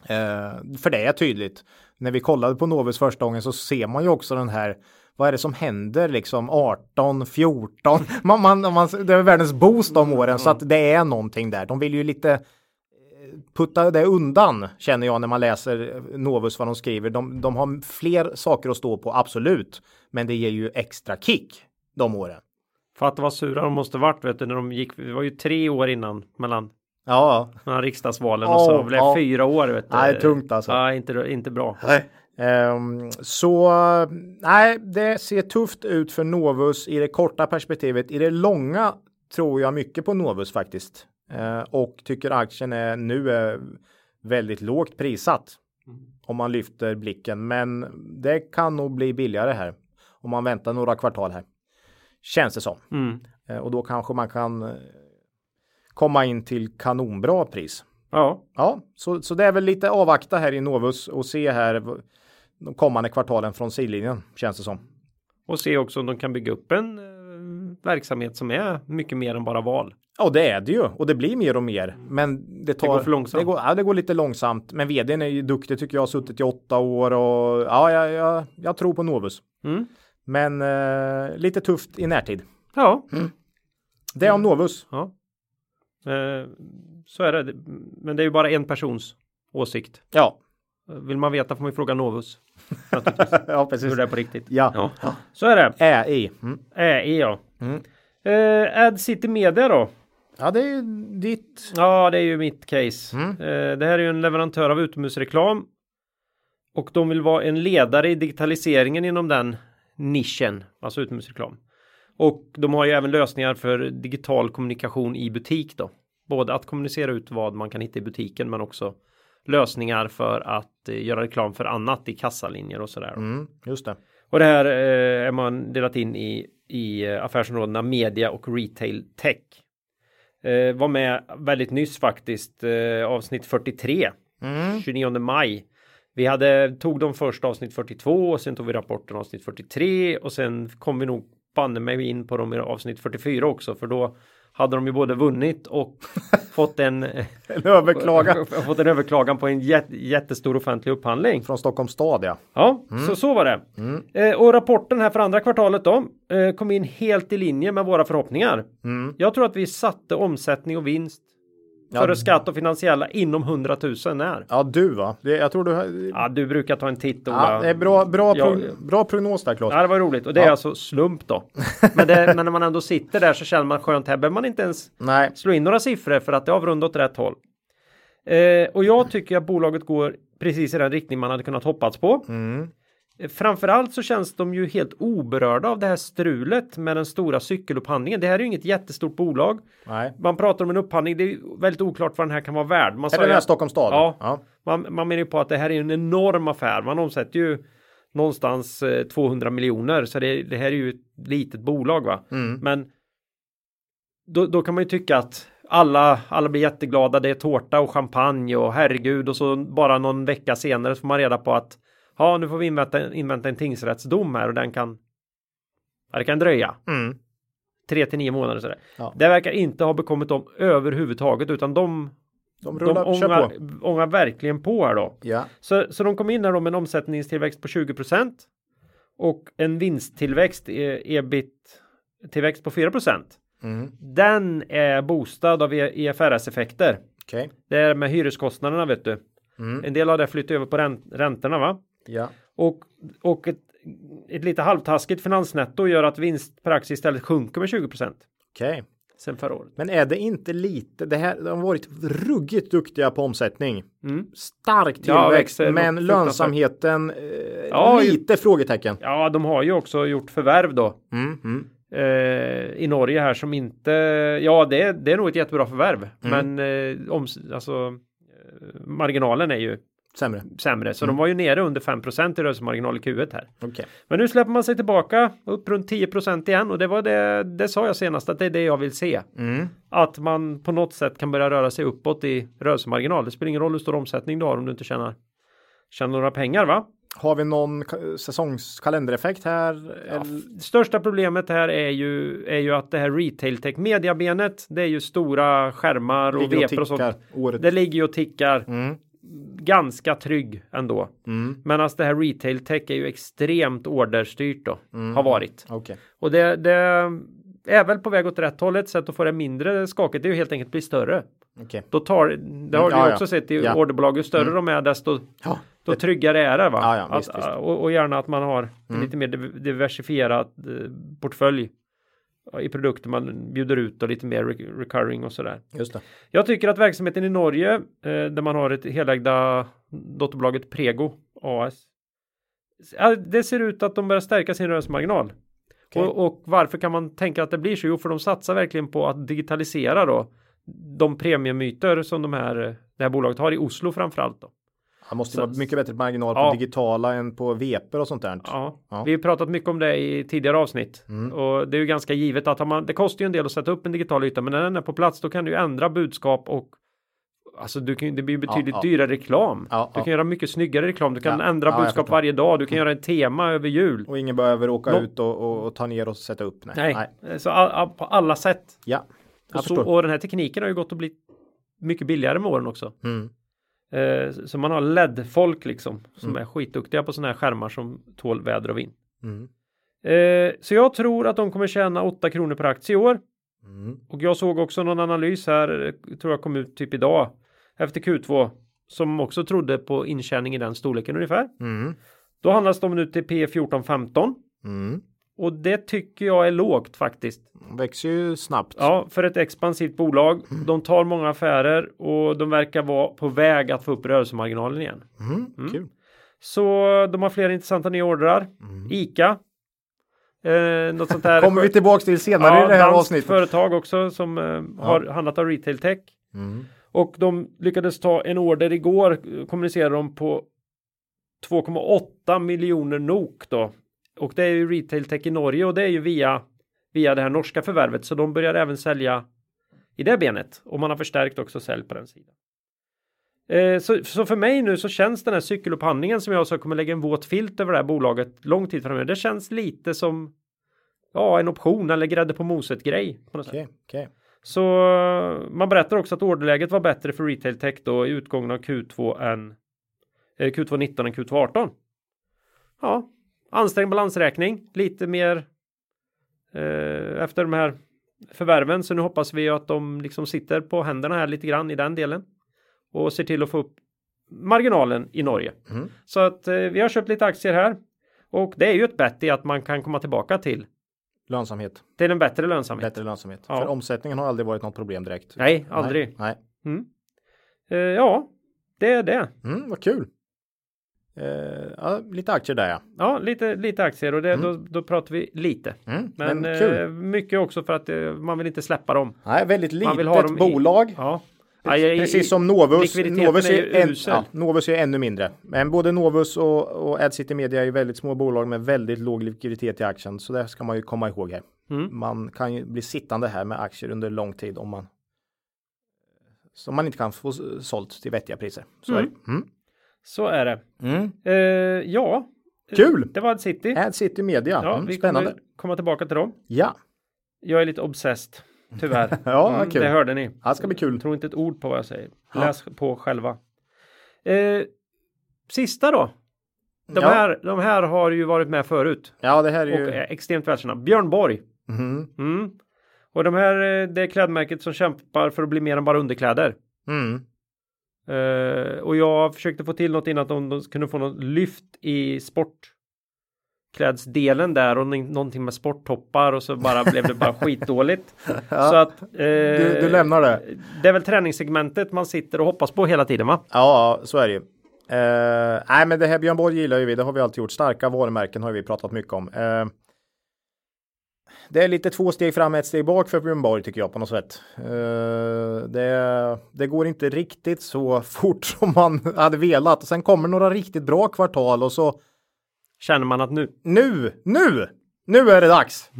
Eh, för det är tydligt. När vi kollade på Novus första gången så ser man ju också den här vad är det som händer liksom 18, 14? Man, man, man, det är världens boost om åren så att det är någonting där. De vill ju lite putta det undan känner jag när man läser Novus vad de skriver. De, de har fler saker att stå på, absolut. Men det ger ju extra kick de åren. Fatta vad sura de måste varit vet du när de gick. Det var ju tre år innan mellan, Ja, mellan riksdagsvalen Ja, och så blev ja. fyra år. Vet du. Nej, tungt alltså. Ja, inte, inte bra. Ehm, så nej, det ser tufft ut för Novus i det korta perspektivet. I det långa tror jag mycket på Novus faktiskt. Eh, och tycker aktien är nu är väldigt lågt prissatt. Om man lyfter blicken. Men det kan nog bli billigare här. Om man väntar några kvartal här. Känns det som. Mm. Eh, och då kanske man kan eh, komma in till kanonbra pris. Ja, Ja, så, så det är väl lite avvakta här i Novus och se här de kommande kvartalen från sidlinjen känns det som. och se också om de kan bygga upp en verksamhet som är mycket mer än bara val. Ja, det är det ju och det blir mer och mer. Men det tar. går för långsamt. Det går, ja, det går lite långsamt. Men vdn är ju duktig tycker jag. Har suttit i åtta år och ja, jag, jag, jag tror på Novus. Mm. Men eh, lite tufft i närtid. Ja, Det är om Novus. ja. Eh, så är det. Men det är ju bara en persons åsikt. Ja, Vill man veta får man ju fråga Novus. ja precis. Hur det är på riktigt. Ja, Ja, så är det. Ä i. Mm. Äh, ja. Mm. Eh, Ad City Media då? Ja, det är ju ditt. Ja, det är ju mitt case. Mm. Eh, det här är ju en leverantör av utomhusreklam. Och de vill vara en ledare i digitaliseringen inom den nischen, alltså utomhusreklam. Och de har ju även lösningar för digital kommunikation i butik då. Både att kommunicera ut vad man kan hitta i butiken men också lösningar för att eh, göra reklam för annat i kassalinjer och sådär. Mm, just det. Och det här eh, är man delat in i, i eh, affärsområdena media och retail tech. Eh, var med väldigt nyss faktiskt, eh, avsnitt 43, Mm. 29 maj. Vi hade, tog dem först avsnitt 42 och sen tog vi rapporten avsnitt 43 och sen kom vi nog banne mig in på dem i avsnitt 44 också för då hade de ju både vunnit och fått en, en överklagan. fått en överklagan på en jättestor offentlig upphandling. Från Stockholms stad ja. Ja, mm. så, så var det. Mm. Eh, och rapporten här för andra kvartalet då eh, kom in helt i linje med våra förhoppningar. Mm. Jag tror att vi satte omsättning och vinst Före ja. skatt och finansiella inom 100 000 när? Ja, du va? Det, jag tror du Ja, du brukar ta en titt Ola. Ja, det är bra, bra, ja. bra prognos där Claes. Ja, det var roligt och det ja. är alltså slump då. men, det, men, när man ändå sitter där så känner man skönt. Här behöver man inte ens Nej. slå in några siffror för att det avrundar åt rätt håll. Eh, och jag tycker att bolaget går precis i den riktning man hade kunnat hoppats på. Mm. Framförallt så känns de ju helt oberörda av det här strulet med den stora cykelupphandlingen. Det här är ju inget jättestort bolag. Nej. Man pratar om en upphandling. Det är väldigt oklart vad den här kan vara värd. Man är det den här Stockholms stad? Ja. ja. Man, man menar ju på att det här är en enorm affär. Man omsätter ju någonstans 200 eh, miljoner. Så det, det, här är ju ett litet bolag va. Mm. Men då, då kan man ju tycka att alla, alla blir jätteglada. Det är tårta och champagne och herregud och så bara någon vecka senare får man reda på att ja, nu får vi invänta, invänta en tingsrättsdom här och den kan. Ja, det kan dröja. Mm. Tre till nio månader sådär. Ja. Det verkar inte ha bekommit dem överhuvudtaget utan de de, rullar, de ångar, ångar verkligen på här då. Ja. Så, så de kom in här då med en omsättningstillväxt på 20% och en vinsttillväxt, e, ebit tillväxt på 4 mm. Den är boostad av IFRS-effekter. Okay. Det är med hyreskostnaderna vet du. Mm. En del av det flyttar över på räntorna va? Ja. Och, och ett, ett lite halvtaskigt finansnetto gör att vinst per aktie istället sjunker med 20 Okej. Okay. Sen förra året. Men är det inte lite, det här, de har varit ruggigt duktiga på omsättning. Mm. Stark tillväxt, ja, men lönsamheten eh, ja, lite ju, frågetecken. Ja, de har ju också gjort förvärv då. Mm, mm. Eh, I Norge här som inte, ja det, det är nog ett jättebra förvärv. Mm. Men eh, om, alltså, eh, marginalen är ju Sämre. Sämre. Så mm. de var ju nere under 5 i rörelsemarginal i Q1 här. Okay. Men nu släpper man sig tillbaka upp runt 10% igen och det var det. Det sa jag senast att det är det jag vill se. Mm. Att man på något sätt kan börja röra sig uppåt i rörelsemarginal. Det spelar ingen roll hur stor omsättning du har om du inte tjänar, tjänar några pengar va? Har vi någon säsongskalendereffekt här? Ja, största problemet här är ju, är ju att det här retail tech mediabenet, det är ju stora skärmar och och, och sånt. Året. Det ligger och tickar. Mm ganska trygg ändå. Mm. Men alltså det här retail tech är ju extremt orderstyrt då. Mm. Har varit. Okay. Och det, det, är väl på väg åt rätt håll. Ett sätt att få det mindre skakigt det är ju helt enkelt bli större. Okay. Då tar, det har mm, du ja, också ja. sett i ja. orderbolag. Ju större mm. de är desto ja, då tryggare är det. Va? Ja, ja, att, visst, visst. Och, och, gärna att man har mm. lite mer diversifierad eh, portfölj i produkter man bjuder ut och lite mer recurring och sådär. Just det. Jag tycker att verksamheten i Norge eh, där man har ett helägda dotterbolaget Prego AS. Det ser ut att de börjar stärka sin rörelsemarginal. Okay. Och, och, varför kan man tänka att det blir så? Jo, för de satsar verkligen på att digitalisera då de premiummyter som de här, det här bolaget har i Oslo framförallt. Då. Han måste så, vara mycket bättre marginal på ja. digitala än på veper och sånt där. Ja. ja. vi har pratat mycket om det i tidigare avsnitt mm. och det är ju ganska givet att man, det kostar ju en del att sätta upp en digital yta, men när den är på plats, då kan du ändra budskap och Alltså du kan, det blir betydligt ja, dyrare reklam. du kan göra mycket snyggare reklam. Du kan ändra budskap varje dag. Du kan mm. göra en tema över jul. Och ingen behöver åka Nå ut och, och, och, ta ner och sätta upp. Nej, Nej. så all, all, på alla sätt. Ja, och, så, och den här tekniken har ju gått att bli mycket billigare med åren också. Mm. Eh, så man har LED-folk liksom som mm. är skitduktiga på sådana här skärmar som tål väder och vind. Mm. Eh, så jag tror att de kommer tjäna 8 kronor per aktie i år. Mm. Och jag såg också någon analys här, tror jag kom ut typ idag efter Q2 som också trodde på intjäning i den storleken ungefär. Mm. Då handlas de nu till P 1415. Mm. Och det tycker jag är lågt faktiskt. Växer ju snabbt. Ja, för ett expansivt bolag. Mm. De tar många affärer och de verkar vara på väg att få upp rörelsemarginalen igen. Mm. Mm. Kul. Så de har flera intressanta nya ordrar. Mm. ICA. Eh, något sånt där. Kommer vi tillbaks till senare ja, i det här avsnittet. företag också som eh, ja. har handlat av retail tech. Mm. Och de lyckades ta en order igår, kommunicerade de på 2,8 miljoner NOK då och det är ju retail tech i Norge och det är ju via via det här norska förvärvet så de börjar även sälja i det benet och man har förstärkt också sälj på den sidan. Eh, så, så för mig nu så känns den här cykelupphandlingen som jag sa kommer lägga en våt filt över det här bolaget lång tid framöver. Det känns lite som ja, en option eller grädde på moset grej. På något sätt. okej. Så eh, man berättar också att orderläget var bättre för retail tech då i utgången av Q2 än eh, Q2 19 än Q2 18. Ja, ansträngd balansräkning, lite mer eh, efter de här förvärven. Så nu hoppas vi att de liksom sitter på händerna här lite grann i den delen och ser till att få upp marginalen i Norge. Mm. Så att eh, vi har köpt lite aktier här och det är ju ett bett i att man kan komma tillbaka till Lönsamhet, till en bättre lönsamhet. bättre lönsamhet. Ja. För omsättningen har aldrig varit något problem direkt. Nej, aldrig. Nej. Mm. Eh, ja, det är det. Mm, vad kul. Eh, ja, lite aktier där ja. Ja, lite, lite aktier och det, då, då pratar vi lite. Mm, Men, eh, mycket också för att eh, man vill inte släppa dem. Nej, väldigt Man vill litet ha dem i- bolag. Ja. Ja, i- i- Precis som Novus. Novus är är, en, ja, Novus är ännu mindre. Men både Novus och, och AdCity Media är ju väldigt små bolag med väldigt låg likviditet i aktien. Så det ska man ju komma ihåg här. Mm. Man kan ju bli sittande här med aktier under lång tid om man som man inte kan få sålt till vettiga priser. Så Mm. Mm. Så är det. Mm. Eh, ja. Kul! Det var City. AdCity Media. Ja, mm, vi spännande. kommer komma tillbaka till dem. Ja, Jag är lite obsessed. Tyvärr. Ja, Mm, kul. Det hörde ni. det ska bli kul. Tror inte ett ord på vad jag säger. Ja. Läs på själva. Eh, sista då. De, ja. här, de här har ju varit med förut ja, det här är och ju... är extremt välkända. Björn Borg. Mhm. Mm. Och de här, eh, det är klädmärket som kämpar för att bli mer än bara underkläder. Mm. Eh, och jag försökte få till något innan att de, de kunde få något lyft i sportklädsdelen där och nå- någonting med sporttoppar och så bara blev det bara skitdåligt. Så att eh, Du, du lämnar det. det är väl träningssegmentet man sitter och hoppas på hela tiden va? Ja, så är det ju. Eh, nej, men det här Björn Borg gillar ju vi. Det har vi alltid gjort. Starka varumärken har vi pratat mycket om. Eh, det är lite två steg fram, ett steg bak för Björn Borg tycker jag på något sätt. Eh, det, det går inte riktigt så fort som man hade velat. Och sen kommer några riktigt bra kvartal och så Känner man att nu. nu, nu, nu är det dags.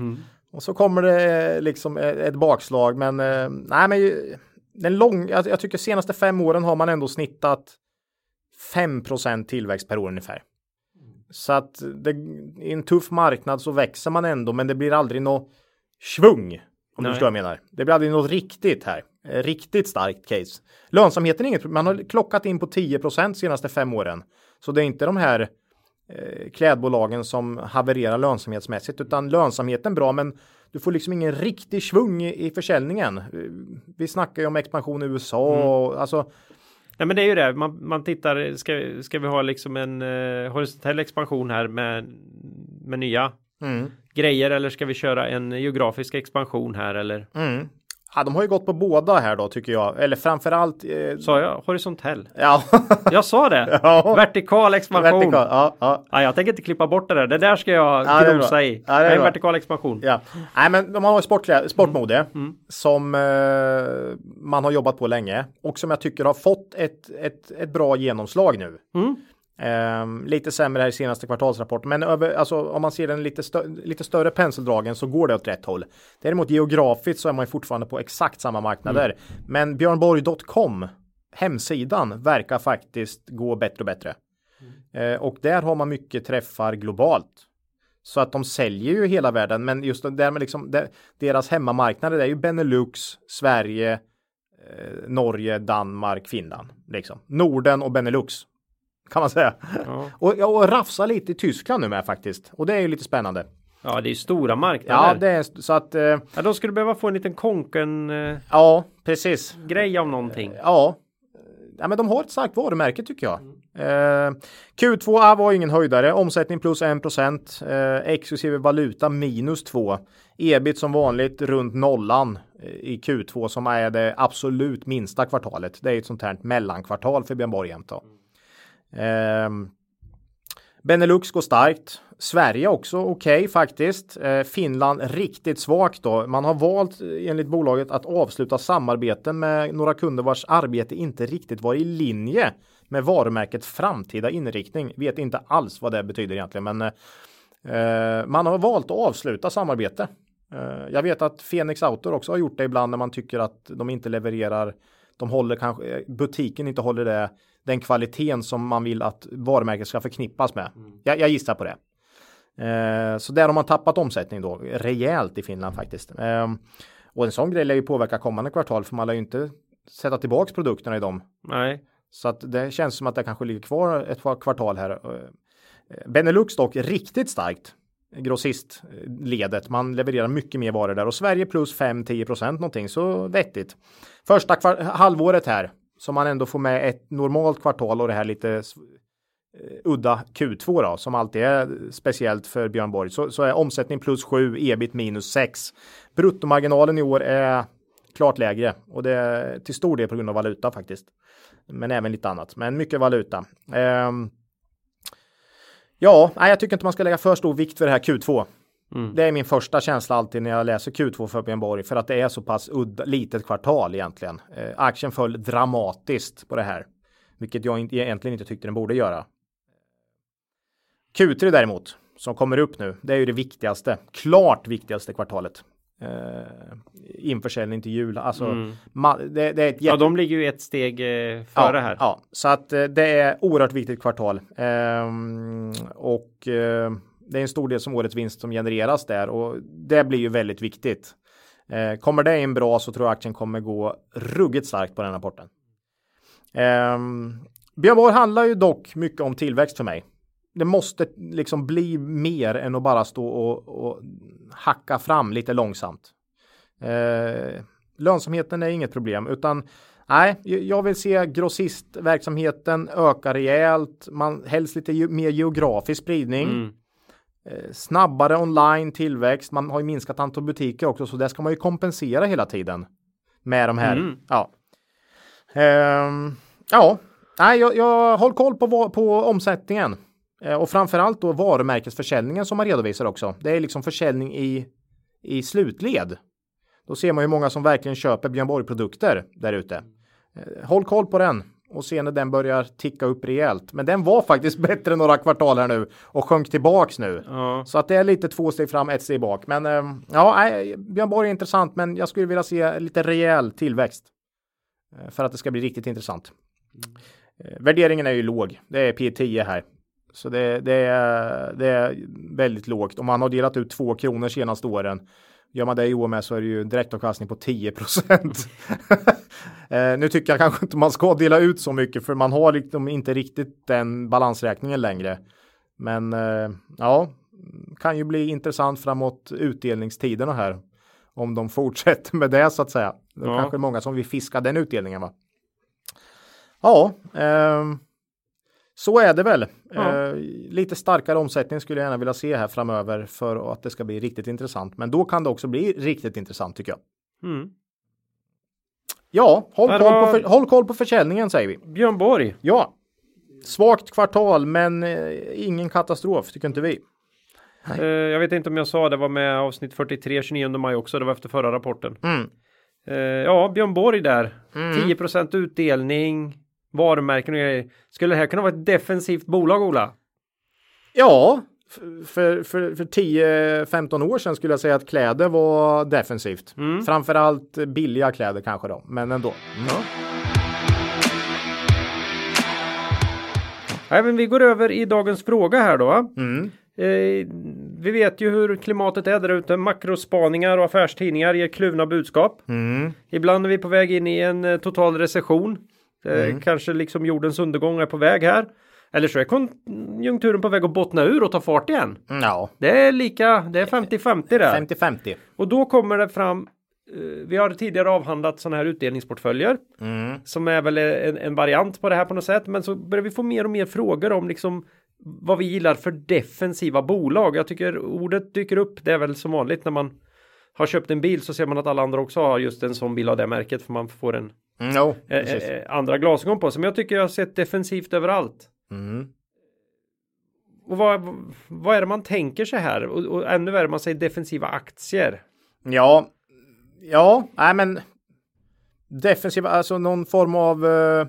Och så kommer det liksom ett bakslag. Men eh, nej, men den lång, jag, jag tycker senaste fem åren har man ändå snittat 5% tillväxt per år ungefär. Så att det, i en tuff marknad så växer man ändå, men det blir aldrig något svung. Om du Nej. förstår vad jag menar. Det blir aldrig något riktigt här. Eh, Riktigt starkt case. Lönsamheten är inget Man har klockat in på 10% senaste fem åren. Så det är inte de här eh, klädbolagen som havererar lönsamhetsmässigt, utan lönsamheten bra, men du får liksom ingen riktig svung i, i försäljningen. Eh, Vi snackar ju om expansion i USA och alltså Nej men det är ju det. Man, man tittar. Ska, ska vi ha liksom en eh, horisontell expansion här med, med nya mm, grejer eller ska vi köra en geografisk expansion här eller? mm. Ja, de har ju gått på båda här då tycker jag, eller framförallt. Eh, Sa jag horisontell? ja, Jag sa det. Ja. Vertikal expansion. vertikal. Ja, ja. Ja, jag tänker inte klippa bort det där. Det där ska jag Ja, grosa i. Ja, det är det är en vertikal expansion. Ja, nej men de har sportklä- sportmode Mm. som eh, man har jobbat på länge och som jag tycker har fått ett, ett, ett bra genomslag nu. Mm. Ehm, lite sämre här i senaste kvartalsrapporten, men över, alltså, om man ser den lite, stö- lite större penseldragen så går det åt rätt håll. Däremot geografiskt så är man ju fortfarande på exakt samma marknader. Mm. Men björnborg.com, hemsidan, verkar faktiskt gå bättre och bättre. Mm. Eh, och där har man mycket träffar globalt. Så att de säljer ju hela världen, men just där med liksom det, deras hemmamarknader det är ju Benelux, Sverige, eh, Norge, Danmark, Finland. Liksom. Norden och Benelux kan man säga. Ja. Och, ja, och rafsa lite i Tyskland nu med faktiskt. Och det är ju lite spännande. ja, det är ju stora Ja, marknader. det är så att. Eh, Ja, de skulle behöva få en liten konken eh, ja, precis. grej av någonting. Ja. Ja, men de har ett starkt varumärke tycker jag. Eh, Q2 var ingen höjdare, omsättning plus 1 eh, exklusive valuta minus 2. Ebit som vanligt runt nollan eh, i Q2 som är det absolut minsta kvartalet. Det är ett sånt här mellankvartal för Björn Borg jämt då. Eh, Benelux går starkt. Sverige också okej faktiskt. Eh, Finland riktigt svagt då. Man har valt eh, enligt bolaget att avsluta samarbeten med några kunder vars arbete inte riktigt var i linje med varumärkets framtida inriktning. Vet inte alls vad det betyder egentligen, men eh, eh, man har valt att avsluta samarbete. Eh, jag vet att Phoenix Auto också har gjort det ibland när man tycker att de inte levererar de håller kanske, eh, butiken inte håller det, den kvaliteten som man vill att varumärket ska förknippas med. Mm. Jag, jag, gissar på det. Eh, så där har man tappat omsättning då rejält i Finland faktiskt. Eh, och en sån grej lär ju påverka kommande kvartal för man lär ju inte sätta tillbaks produkterna i dem. Nej. Så att det känns som att det kanske ligger kvar ett kvartal här. Eh, Benelux dock riktigt starkt grossistledet. Man levererar mycket mer varor där och Sverige plus 5-10 procent någonting så vettigt. Första halvåret här som man ändå får med ett normalt kvartal och det här lite eh, udda Q2 då som alltid är speciellt för Björn Borg så, så är omsättning plus 7, ebit minus 6. Bruttomarginalen i år är klart lägre och det är till stor del på grund av valuta faktiskt. Men även lite annat, men mycket valuta. Um, Ja, nej, jag tycker inte man ska lägga för stor vikt för det här Q2. Mm. Det är min första känsla alltid när jag läser Q2 för Björn Borg för att det är så pass udda, litet kvartal egentligen. Eh, aktien föll dramatiskt på det här, vilket jag inte, egentligen inte tyckte den borde göra. Q3 däremot, som kommer upp nu, det är ju det viktigaste, klart viktigaste kvartalet eh, införsäljning till jul. Alltså, mm. ma, det, det, är ett jätte... Ja, de ligger ju ett steg eh, före ja, här. Ja, så att eh, det är oerhört viktigt kvartal. Eh, och eh, det är en stor del som årets vinst som genereras där och det blir ju väldigt viktigt. Eh, kommer det in bra så tror jag aktien kommer gå ruggigt starkt på den rapporten. Eh, Björn Borg handlar ju dock mycket om tillväxt för mig det måste liksom bli mer än att bara stå och, och hacka fram lite långsamt. Eh, lönsamheten är inget problem utan nej, jag vill se grossistverksamheten öka rejält. Man helst lite ge mer geografisk spridning. Mm. Eh, snabbare online tillväxt. Man har ju minskat antal butiker också så det ska man ju kompensera hela tiden med de här. Mm. Ja. Eh, ja, nej, jag, jag håller koll på, på omsättningen. Eh, och framförallt då varumärkesförsäljningen som man redovisar också. Det är liksom försäljning i, i slutled. Då ser man hur många som verkligen köper Björn Borg-produkter där ute. Eh, håll koll på den och se när den börjar ticka upp rejält. Men den var faktiskt bättre några kvartal här nu och sjönk tillbaks nu. Ja. Så att det är lite två steg fram, ett steg bak. Men eh, ja, Björn Borg är intressant, men jag skulle vilja se lite rejäl tillväxt för att det ska bli riktigt intressant. Mm. Värderingen är ju låg. Det är P10 här. Så det, det, är, det är väldigt lågt. Om man har delat ut två kronor senaste åren Gör man det i OMS så är det ju direktavkastning på 10 procent. eh, nu tycker jag kanske inte man ska dela ut så mycket för man har liksom inte riktigt den balansräkningen längre. Men eh, ja, kan ju bli intressant framåt utdelningstiderna här. Om de fortsätter med det så att säga. Det är ja. kanske många som vill fiska den utdelningen va. Ja, eh, så är det väl. Ja. Eh, lite starkare omsättning skulle jag gärna vilja se här framöver för att det ska bli riktigt intressant. Men då kan det också bli riktigt intressant tycker jag. Mm. Ja, håll koll, var... på för, håll koll på försäljningen säger vi. Björn Borg. Ja. Svagt kvartal men eh, ingen katastrof tycker inte vi. Eh, jag vet inte om jag sa det var med avsnitt 43 29 maj också. Det var efter förra rapporten. Mm. Eh, ja, Björn Borg där. Mm. 10% utdelning varumärken och grejer. Skulle det här kunna vara ett defensivt bolag, Ola? Ja, för, för, för 10-15 år sedan skulle jag säga att kläder var defensivt. Mm. Framförallt billiga kläder kanske då, men ändå. Ja. Nej, men vi går över i dagens fråga här då. Mm. Eh, vi vet ju hur klimatet är där ute. Makrospaningar och affärstidningar ger kluvna budskap. Mm. Ibland är vi på väg in i en eh, total recession. Eh, mm. Kanske liksom jordens undergång är på väg här. Eller så är konjunkturen på väg att bottna ur och ta fart igen. Ja. Det är lika, det är 50-50 där. 50-50. Och då kommer det fram eh, vi har tidigare avhandlat sådana här utdelningsportföljer mm. som är väl en, en, variant på det här på något sätt. Men så börjar vi få mer och mer frågor om liksom vad vi gillar för defensiva bolag. Jag tycker ordet dyker upp. Det är väl som vanligt när man har köpt en bil så ser man att alla andra också har just en sån bil av det märket för man får en Mm, no, eh, eh, andra glasögon på sig. Men jag tycker jag har sett defensivt överallt. Mm. Och vad, vad är det man tänker sig här? Och, och ännu värre, man säger defensiva aktier. Ja, ja, nej men defensiva, alltså någon form av uh,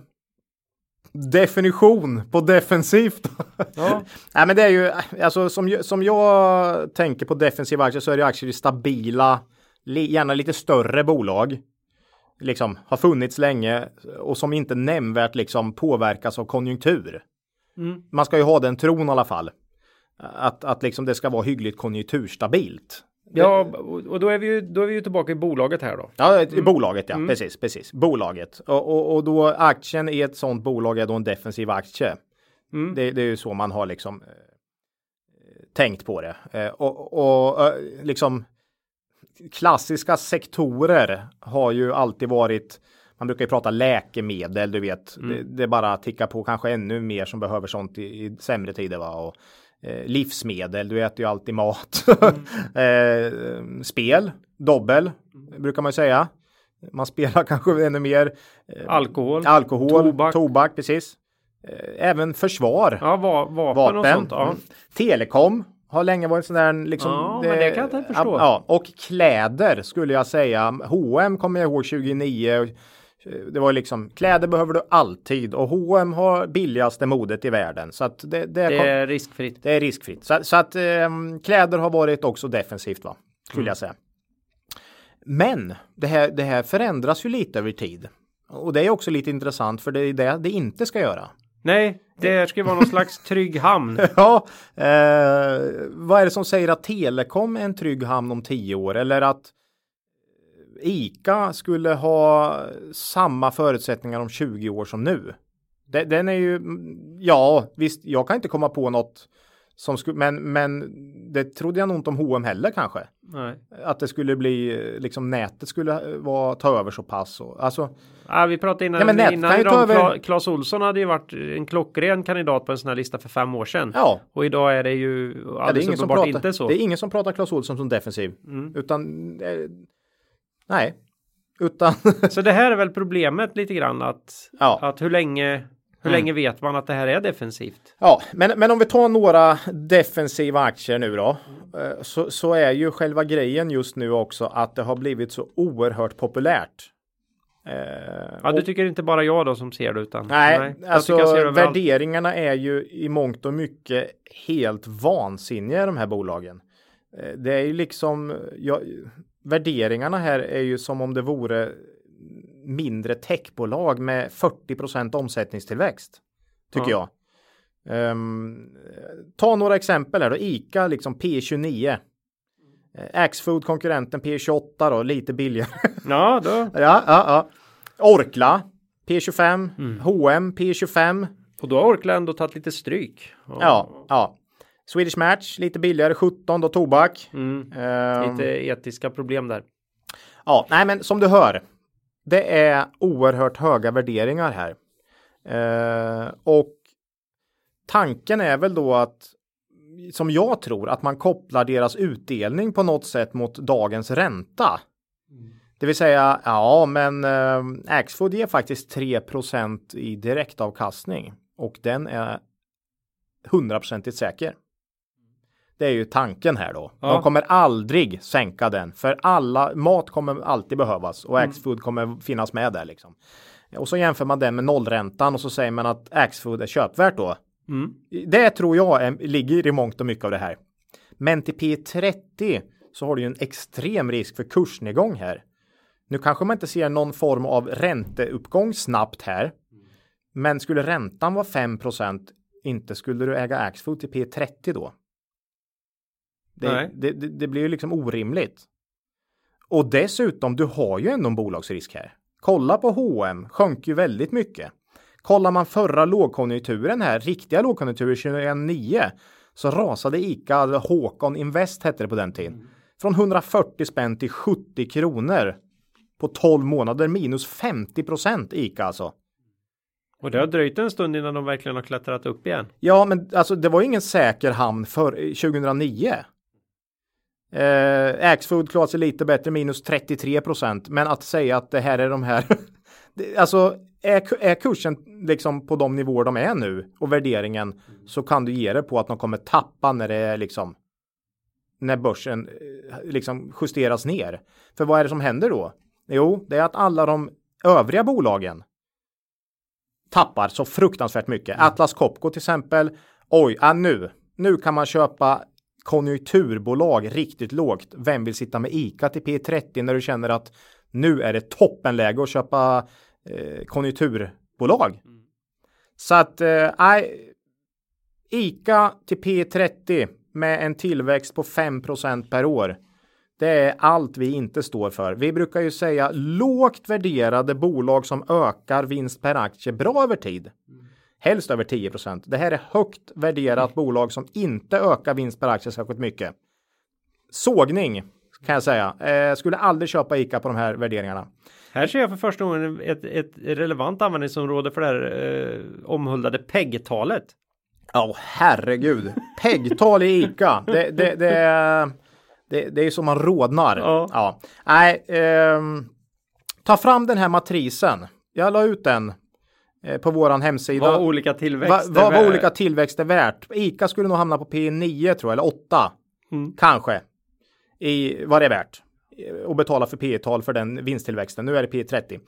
definition på defensivt. Ja. nej men det är ju, alltså som, som jag tänker på defensiva aktier så är det aktier i stabila, gärna lite större bolag liksom har funnits länge och som inte nämnvärt liksom påverkas av konjunktur. Mm. Man ska ju ha den tron i alla fall. Att, att liksom det ska vara hyggligt konjunkturstabilt. Ja, och då är vi ju, då är vi ju tillbaka i bolaget här då. Ja, i bolaget ja, precis, precis. Bolaget. Och, och, och då aktien i ett sådant bolag är då en defensiv aktie. Mm. Det, det är ju så man har liksom eh, tänkt på det. Eh, och, och eh, liksom klassiska sektorer har ju alltid varit man brukar ju prata läkemedel, du vet. Det, det bara tickar på kanske ännu mer som behöver sånt i, i sämre tider. Va? Och, eh, livsmedel, du äter ju alltid mat. eh, spel, dobbel, brukar man ju säga. Man spelar kanske ännu mer. Eh, Alkohol. alkohol, tobak. tobak, precis. Eh, även försvar. Ja, va, vapen, och Vapen. sånt. Ja. Mm. Telekom har länge varit sån där liksom. Ja, men det kan jag inte förstå. Ja, och kläder skulle jag säga. H&M kommer jag ihåg 2009. Det var liksom kläder behöver du alltid och H&M har billigaste modet i världen så att det, det, Det kom- är riskfritt. det är riskfritt. Så, så att ehm, kläder har varit också defensivt va? Skulle jag säga. Men det här, det här förändras ju lite över tid. Och det är också lite intressant för det är det det inte ska göra. Nej, det ska ju vara någon slags trygg hamn. Ja, eh, vad är det som säger att Telekom är en trygg hamn om tio år eller att ICA skulle ha samma förutsättningar om 20 år som nu? Den är ju, ja visst, jag kan inte komma på något som skulle, men, men det trodde jag nog inte om H&M heller kanske. Nej. Att det skulle bli, liksom nätet skulle eh, vara, ta över så pass. Och, alltså, Ja, vi pratade innan, Ja, men nät innan idag, över- Claes Olsson hade ju varit en klockren kandidat på en sån här lista för fem år sedan. ja, Och idag är det ju Ja, det, är alldeles ingen som uppenbart pratar, inte så. det är ingen som pratar Clas Ohlson som defensiv. Mm. Utan, eh, nej. Utan, Så det här är väl problemet lite grann att, ja. att hur länge hur Mm. länge vet man att det här är defensivt? ja men, men om vi tar några defensiva aktier nu då. eh, Så, så är ju själva grejen just nu också att det har blivit så oerhört populärt. Eh, Ja, du tycker inte bara jag då som ser det utan. Nej, jag alltså värderingarna är ju i mångt och mycket helt vansinniga i de här bolagen. Eh, Det är ju liksom, ja, värderingarna här är ju som om det vore mindre techbolag med 40% omsättningstillväxt. Tycker Ja. jag. Ehm, ta några exempel här då. ICA liksom P29. Uh, Axfood konkurrenten P28 då, lite billigare. Ja, då. ja, ja, ja. Orkla P25, Mm. H&M P25. Och då har Orkla ändå tagit lite stryk. Ja, ja. Swedish Match lite billigare 17 då tobak. Mm. Ehm, Lite etiska problem där. Ja, nej men som du hör. Det är oerhört höga värderingar här. Eh, och tanken är väl då att som jag tror att man kopplar deras utdelning på något sätt mot dagens ränta. Det vill säga, ja, men eh, Axfood ger faktiskt 3% i direktavkastning och den är 100% säker. Det är ju tanken här då. Ja. De kommer aldrig sänka den för alla mat kommer alltid behövas och Axfood kommer finnas med där liksom. Och så jämför man den med nollräntan och så säger man att Axfood är köpvärt då. Mm. Det tror jag är, ligger i mångt och mycket av det här. Men till P30 så har du ju en extrem risk för kursnedgång här. Nu kanske man inte ser någon form av ränteuppgång snabbt här. Men skulle räntan vara 5% inte skulle du äga Axfood till P30 då? Det, det, det, det blir ju liksom orimligt. Och dessutom, du har ju ändå en bolagsrisk här. Kolla på H&M sjönk ju väldigt mycket. Kollar man förra lågkonjunkturen här, riktiga lågkonjunkturer 2009, så rasade ICA, eller Håkon Invest hette det på den tiden, från 140 spänn till 70 kronor på 12 månader, minus 50 procent ICA alltså. Och det har dröjt en stund innan de verkligen har klättrat upp igen. Ja, men alltså det var ingen säker hamn för 2009. Eh, Axfood klarar sig lite bättre, minus 33 procent. Men att säga att det här är de här. alltså är, är kursen liksom på de nivåer de är nu och värderingen så kan du ge det på att de kommer tappa när det är liksom när börsen eh, liksom justeras ner. För vad är det som händer då? Jo, det är att alla de övriga bolagen tappar så fruktansvärt mycket. Atlas Copco till exempel. Oj, ja, nu, nu kan man köpa konjunkturbolag riktigt lågt. Vem vill sitta med ICA till P30 när du känner att nu är det toppenläge att köpa eh, konjunkturbolag? Så att, nej, eh, ICA till P30 med en tillväxt på 5% per år. Det är allt vi inte står för. Vi brukar ju säga lågt värderade bolag som ökar vinst per aktie bra över tid. Helst över 10% Det här är högt värderat mm. bolag som inte ökar vinst per aktie särskilt mycket. Sågning kan jag säga. Eh, skulle aldrig köpa ICA på de här värderingarna. Här ser jag för första gången ett, ett relevant användningsområde för det här eh, omhuldade PEG-talet. Ja, oh, herregud. PEG-tal i ICA. Det, det, det, det, det är som man rodnar. Ja. ja. Nej, eh, ta fram den här matrisen. Jag la ut den på våran hemsida. Vad olika tillväxter Vad va, olika tillväxter värt. ICA skulle nog hamna på P9 tror jag, eller 8. Mm. Kanske. I vad det är värt. Och betala för P tal för den vinsttillväxten. Nu är det P30.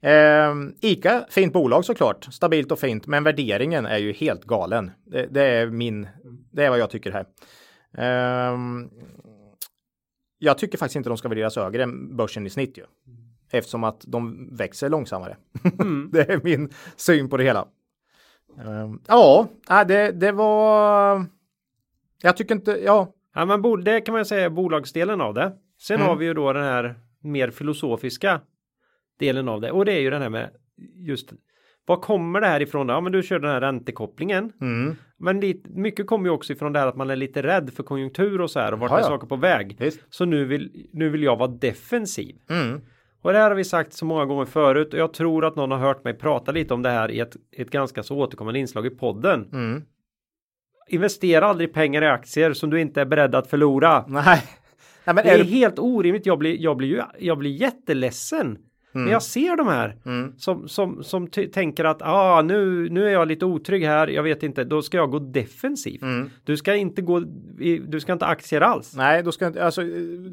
Eh, ICA, fint bolag såklart, stabilt och fint, men värderingen är ju helt galen. Det, det är min, det är vad jag tycker här. Eh, jag tycker faktiskt inte de ska värderas högre än börsen i snitt ju. Eftersom att de växer långsammare. Mm. det är min syn på det hela. Uh, ja, det, det var... Jag tycker inte, ja. Ja, men det kan man säga bolagsdelen av det. Sen mm. har vi ju då den här mer filosofiska delen av det och det är ju den här med just var kommer det här ifrån? Ja, men du kör den här räntekopplingen. Mm. Men det, mycket kommer ju också ifrån det här att man är lite rädd för konjunktur och så här och vart är saker på väg. Visst. Så nu vill, nu vill jag vara defensiv. Mm. Och det här har vi sagt så många gånger förut och jag tror att någon har hört mig prata lite om det här i ett, ett ganska så återkommande inslag i podden. Mm. Investera aldrig pengar i aktier som du inte är beredd att förlora. Nej. Nej det är, är helt orimligt. Jag blir, jag blir ju, jag blir jätteledsen Mm. Men jag ser de här mm. som, som, som tänker att ah, nu, nu är jag lite otrygg här. Jag vet inte, då ska jag gå defensivt. Mm. Du ska inte gå, du ska inte aktier alls. Nej, då ska inte, alltså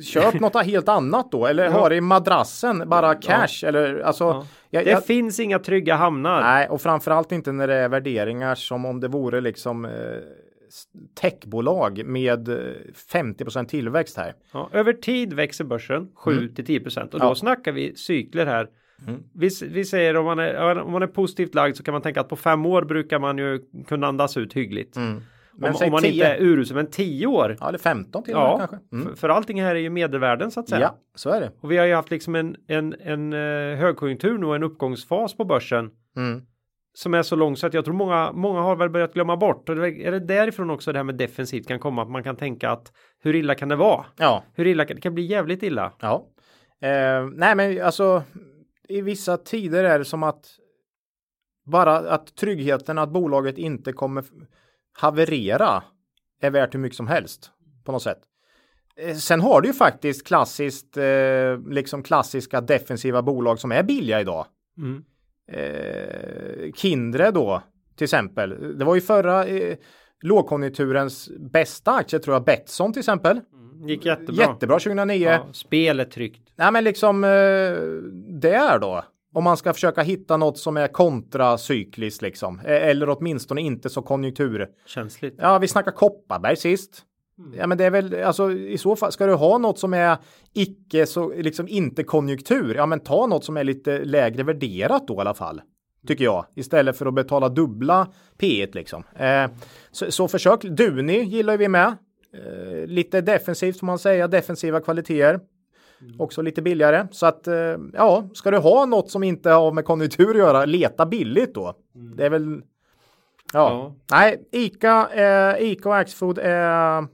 köp något helt annat då. Eller ja. ha det i madrassen, bara cash. Ja. Eller alltså. Ja. Jag, det jag, finns inga trygga hamnar. Nej, och framförallt inte när det är värderingar som om det vore liksom eh, techbolag med 50 eh, tillväxt här. Ja, över tid växer börsen 7 mm. till 10% och då ja. snackar vi cykler här. Mm. Vi, vi säger om man, är, om man är positivt lagd så kan man tänka att på fem år brukar man ju kunna andas ut hyggligt. Mm. Men om, om man 10. inte är urusel, men 10 år. Ja, eller 15 till ja, kanske. Mm. För, för allting här är ju medelvärden så att säga. Ja, så är det. Och vi har ju haft liksom en, en, en, en högkonjunktur nu, en uppgångsfas på börsen. Mm som är så lång så att jag tror många, många har väl börjat glömma bort. Och är det därifrån också det här med defensivt kan komma? Att man kan tänka att hur illa kan det vara? Ja. Hur illa kan det kan bli jävligt illa? Ja. Eh, nej, men alltså i vissa tider är det som att bara att tryggheten att bolaget inte kommer haverera är värt hur mycket som helst på något sätt. Eh, sen har du ju faktiskt klassiskt, eh, liksom klassiska defensiva bolag som är billiga idag. Mm eh, Kindred då till exempel. Det var ju förra eh, lågkonjunkturens bästa aktie tror jag, Betsson till exempel. Mm, gick jättebra. Jättebra 2009. Ja, spelet tryggt. Nej men liksom eh, där då. Om man ska försöka hitta något som är kontracykliskt liksom. Eh, eller åtminstone inte så konjunktur. Känsligt. Ja, vi snackar Kopparberg sist. Mm. Ja, men det är väl alltså i så fall ska du ha något som är icke så liksom inte konjunktur. Ja, men ta något som är lite lägre värderat då i alla fall. Tycker jag istället för att betala dubbla P1 liksom. Eh, så, så, försök. Duni gillar vi med. Eh, lite defensivt får man säga, defensiva kvaliteter. Mm. Också lite billigare. Så att eh, ja, ska du ha något som inte har med konjunktur att göra, leta billigt då. Mm. Det är väl Ja. ja. Nej, Ica, eh, Ica och Axfood är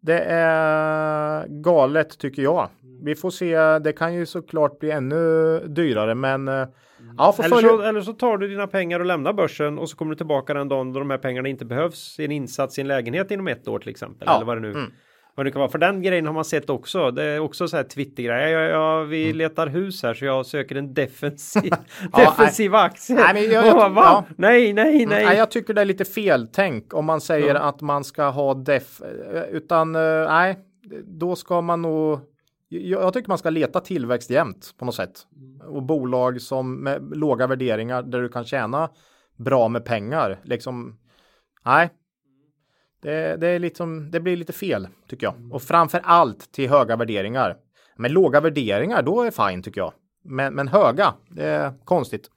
det är galet tycker jag. Vi får se. Det kan ju såklart bli ännu dyrare, men eh, ja, eller, följa... så, eller så tar du dina pengar och lämnar börsen och så kommer du tillbaka den dagen då de här pengarna inte behövs i en insats i en lägenhet inom ett år till exempel. Ja. Eller vad det nu mm vad det kan vara. För den grejen har man sett också. Det är också så här Twitter-grej. Jag, jag, vi mm. letar hus här så jag söker en defensiv, defensiv ja, aktie. Nej, jag, jag, bara, ja. nej, nej, nej. nej. Jag tycker det är lite fel tänk om man säger ja. att man ska ha def. Utan uh, nej, då ska man nog jag tycker man ska leta tillväxt jämt på något sätt. Och bolag som med låga värderingar där du kan tjäna bra med pengar. Liksom, nej, Det, det, är liksom, det blir lite fel tycker jag. Och framför allt till höga värderingar. Men låga värderingar, då är fine tycker jag. Men, men höga, det är konstigt.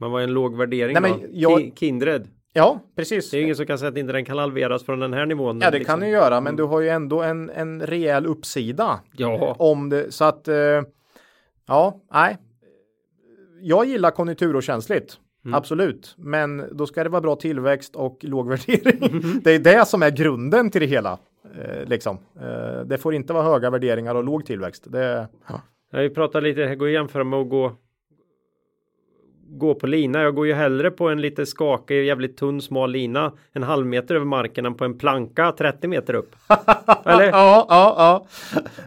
Men vad är en låg värdering Nej, då? men jag- Ki- Kindred. Ja, precis. Det är ju ingen som kan säga att inte den kan halveras från den här nivån. Ja, det liksom. kan du göra, men du har ju ändå en, en rejäl uppsida. Ja. Om det, så att, eh, ja, nej. Jag gillar konjunkturokänsligt. Mm. Absolut, men då ska det vara bra tillväxt och låg värdering. Det är det som är grunden till det hela. Eh, liksom. eh, det får inte vara höga värderingar och låg tillväxt. Det, Jag vi pratar lite, att jämföra med att gå gå på lina. Jag går ju hellre på en lite skakig, jävligt tunn, smal lina en halv meter över marken än på en planka 30 meter upp. Eller? Ja, ja, ja.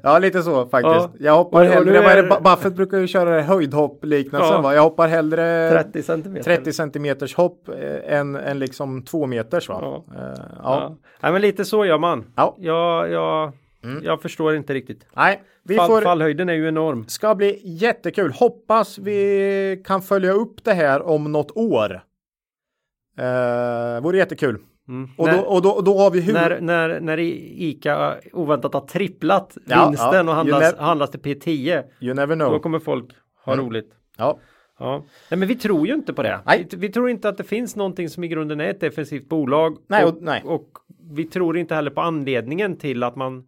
Ja, lite så faktiskt. Ja. Jag hoppar Och- hellre, är det, Buffett brukar ju köra höjdhopp-liknelsen Ja. va? Jag hoppar hellre 30 centimeter. 30 centimeters hopp eh, än, än liksom två meters va? Ja. Eh, ja. Ja. Nej, men lite så gör man. Ja. Jag, jag, jag förstår inte riktigt. Nej, vi Fall, får, Fallhöjden är ju enorm. ska bli jättekul. Hoppas vi kan följa upp det här om något år. Eh, vore jättekul. Mm. Och, när, då, och, då, då har vi hur... när, när, när Ica oväntat har tripplat Ja, vinsten ja. och handlas, handlas till P10. You never Då know. kommer folk ha Mm. roligt. Ja. Ja. Nej, men vi tror ju inte på det. Nej. Vi, vi tror inte att det finns någonting som i grunden är ett defensivt bolag. Nej, och, och- nej. och vi tror inte heller på anledningen till att man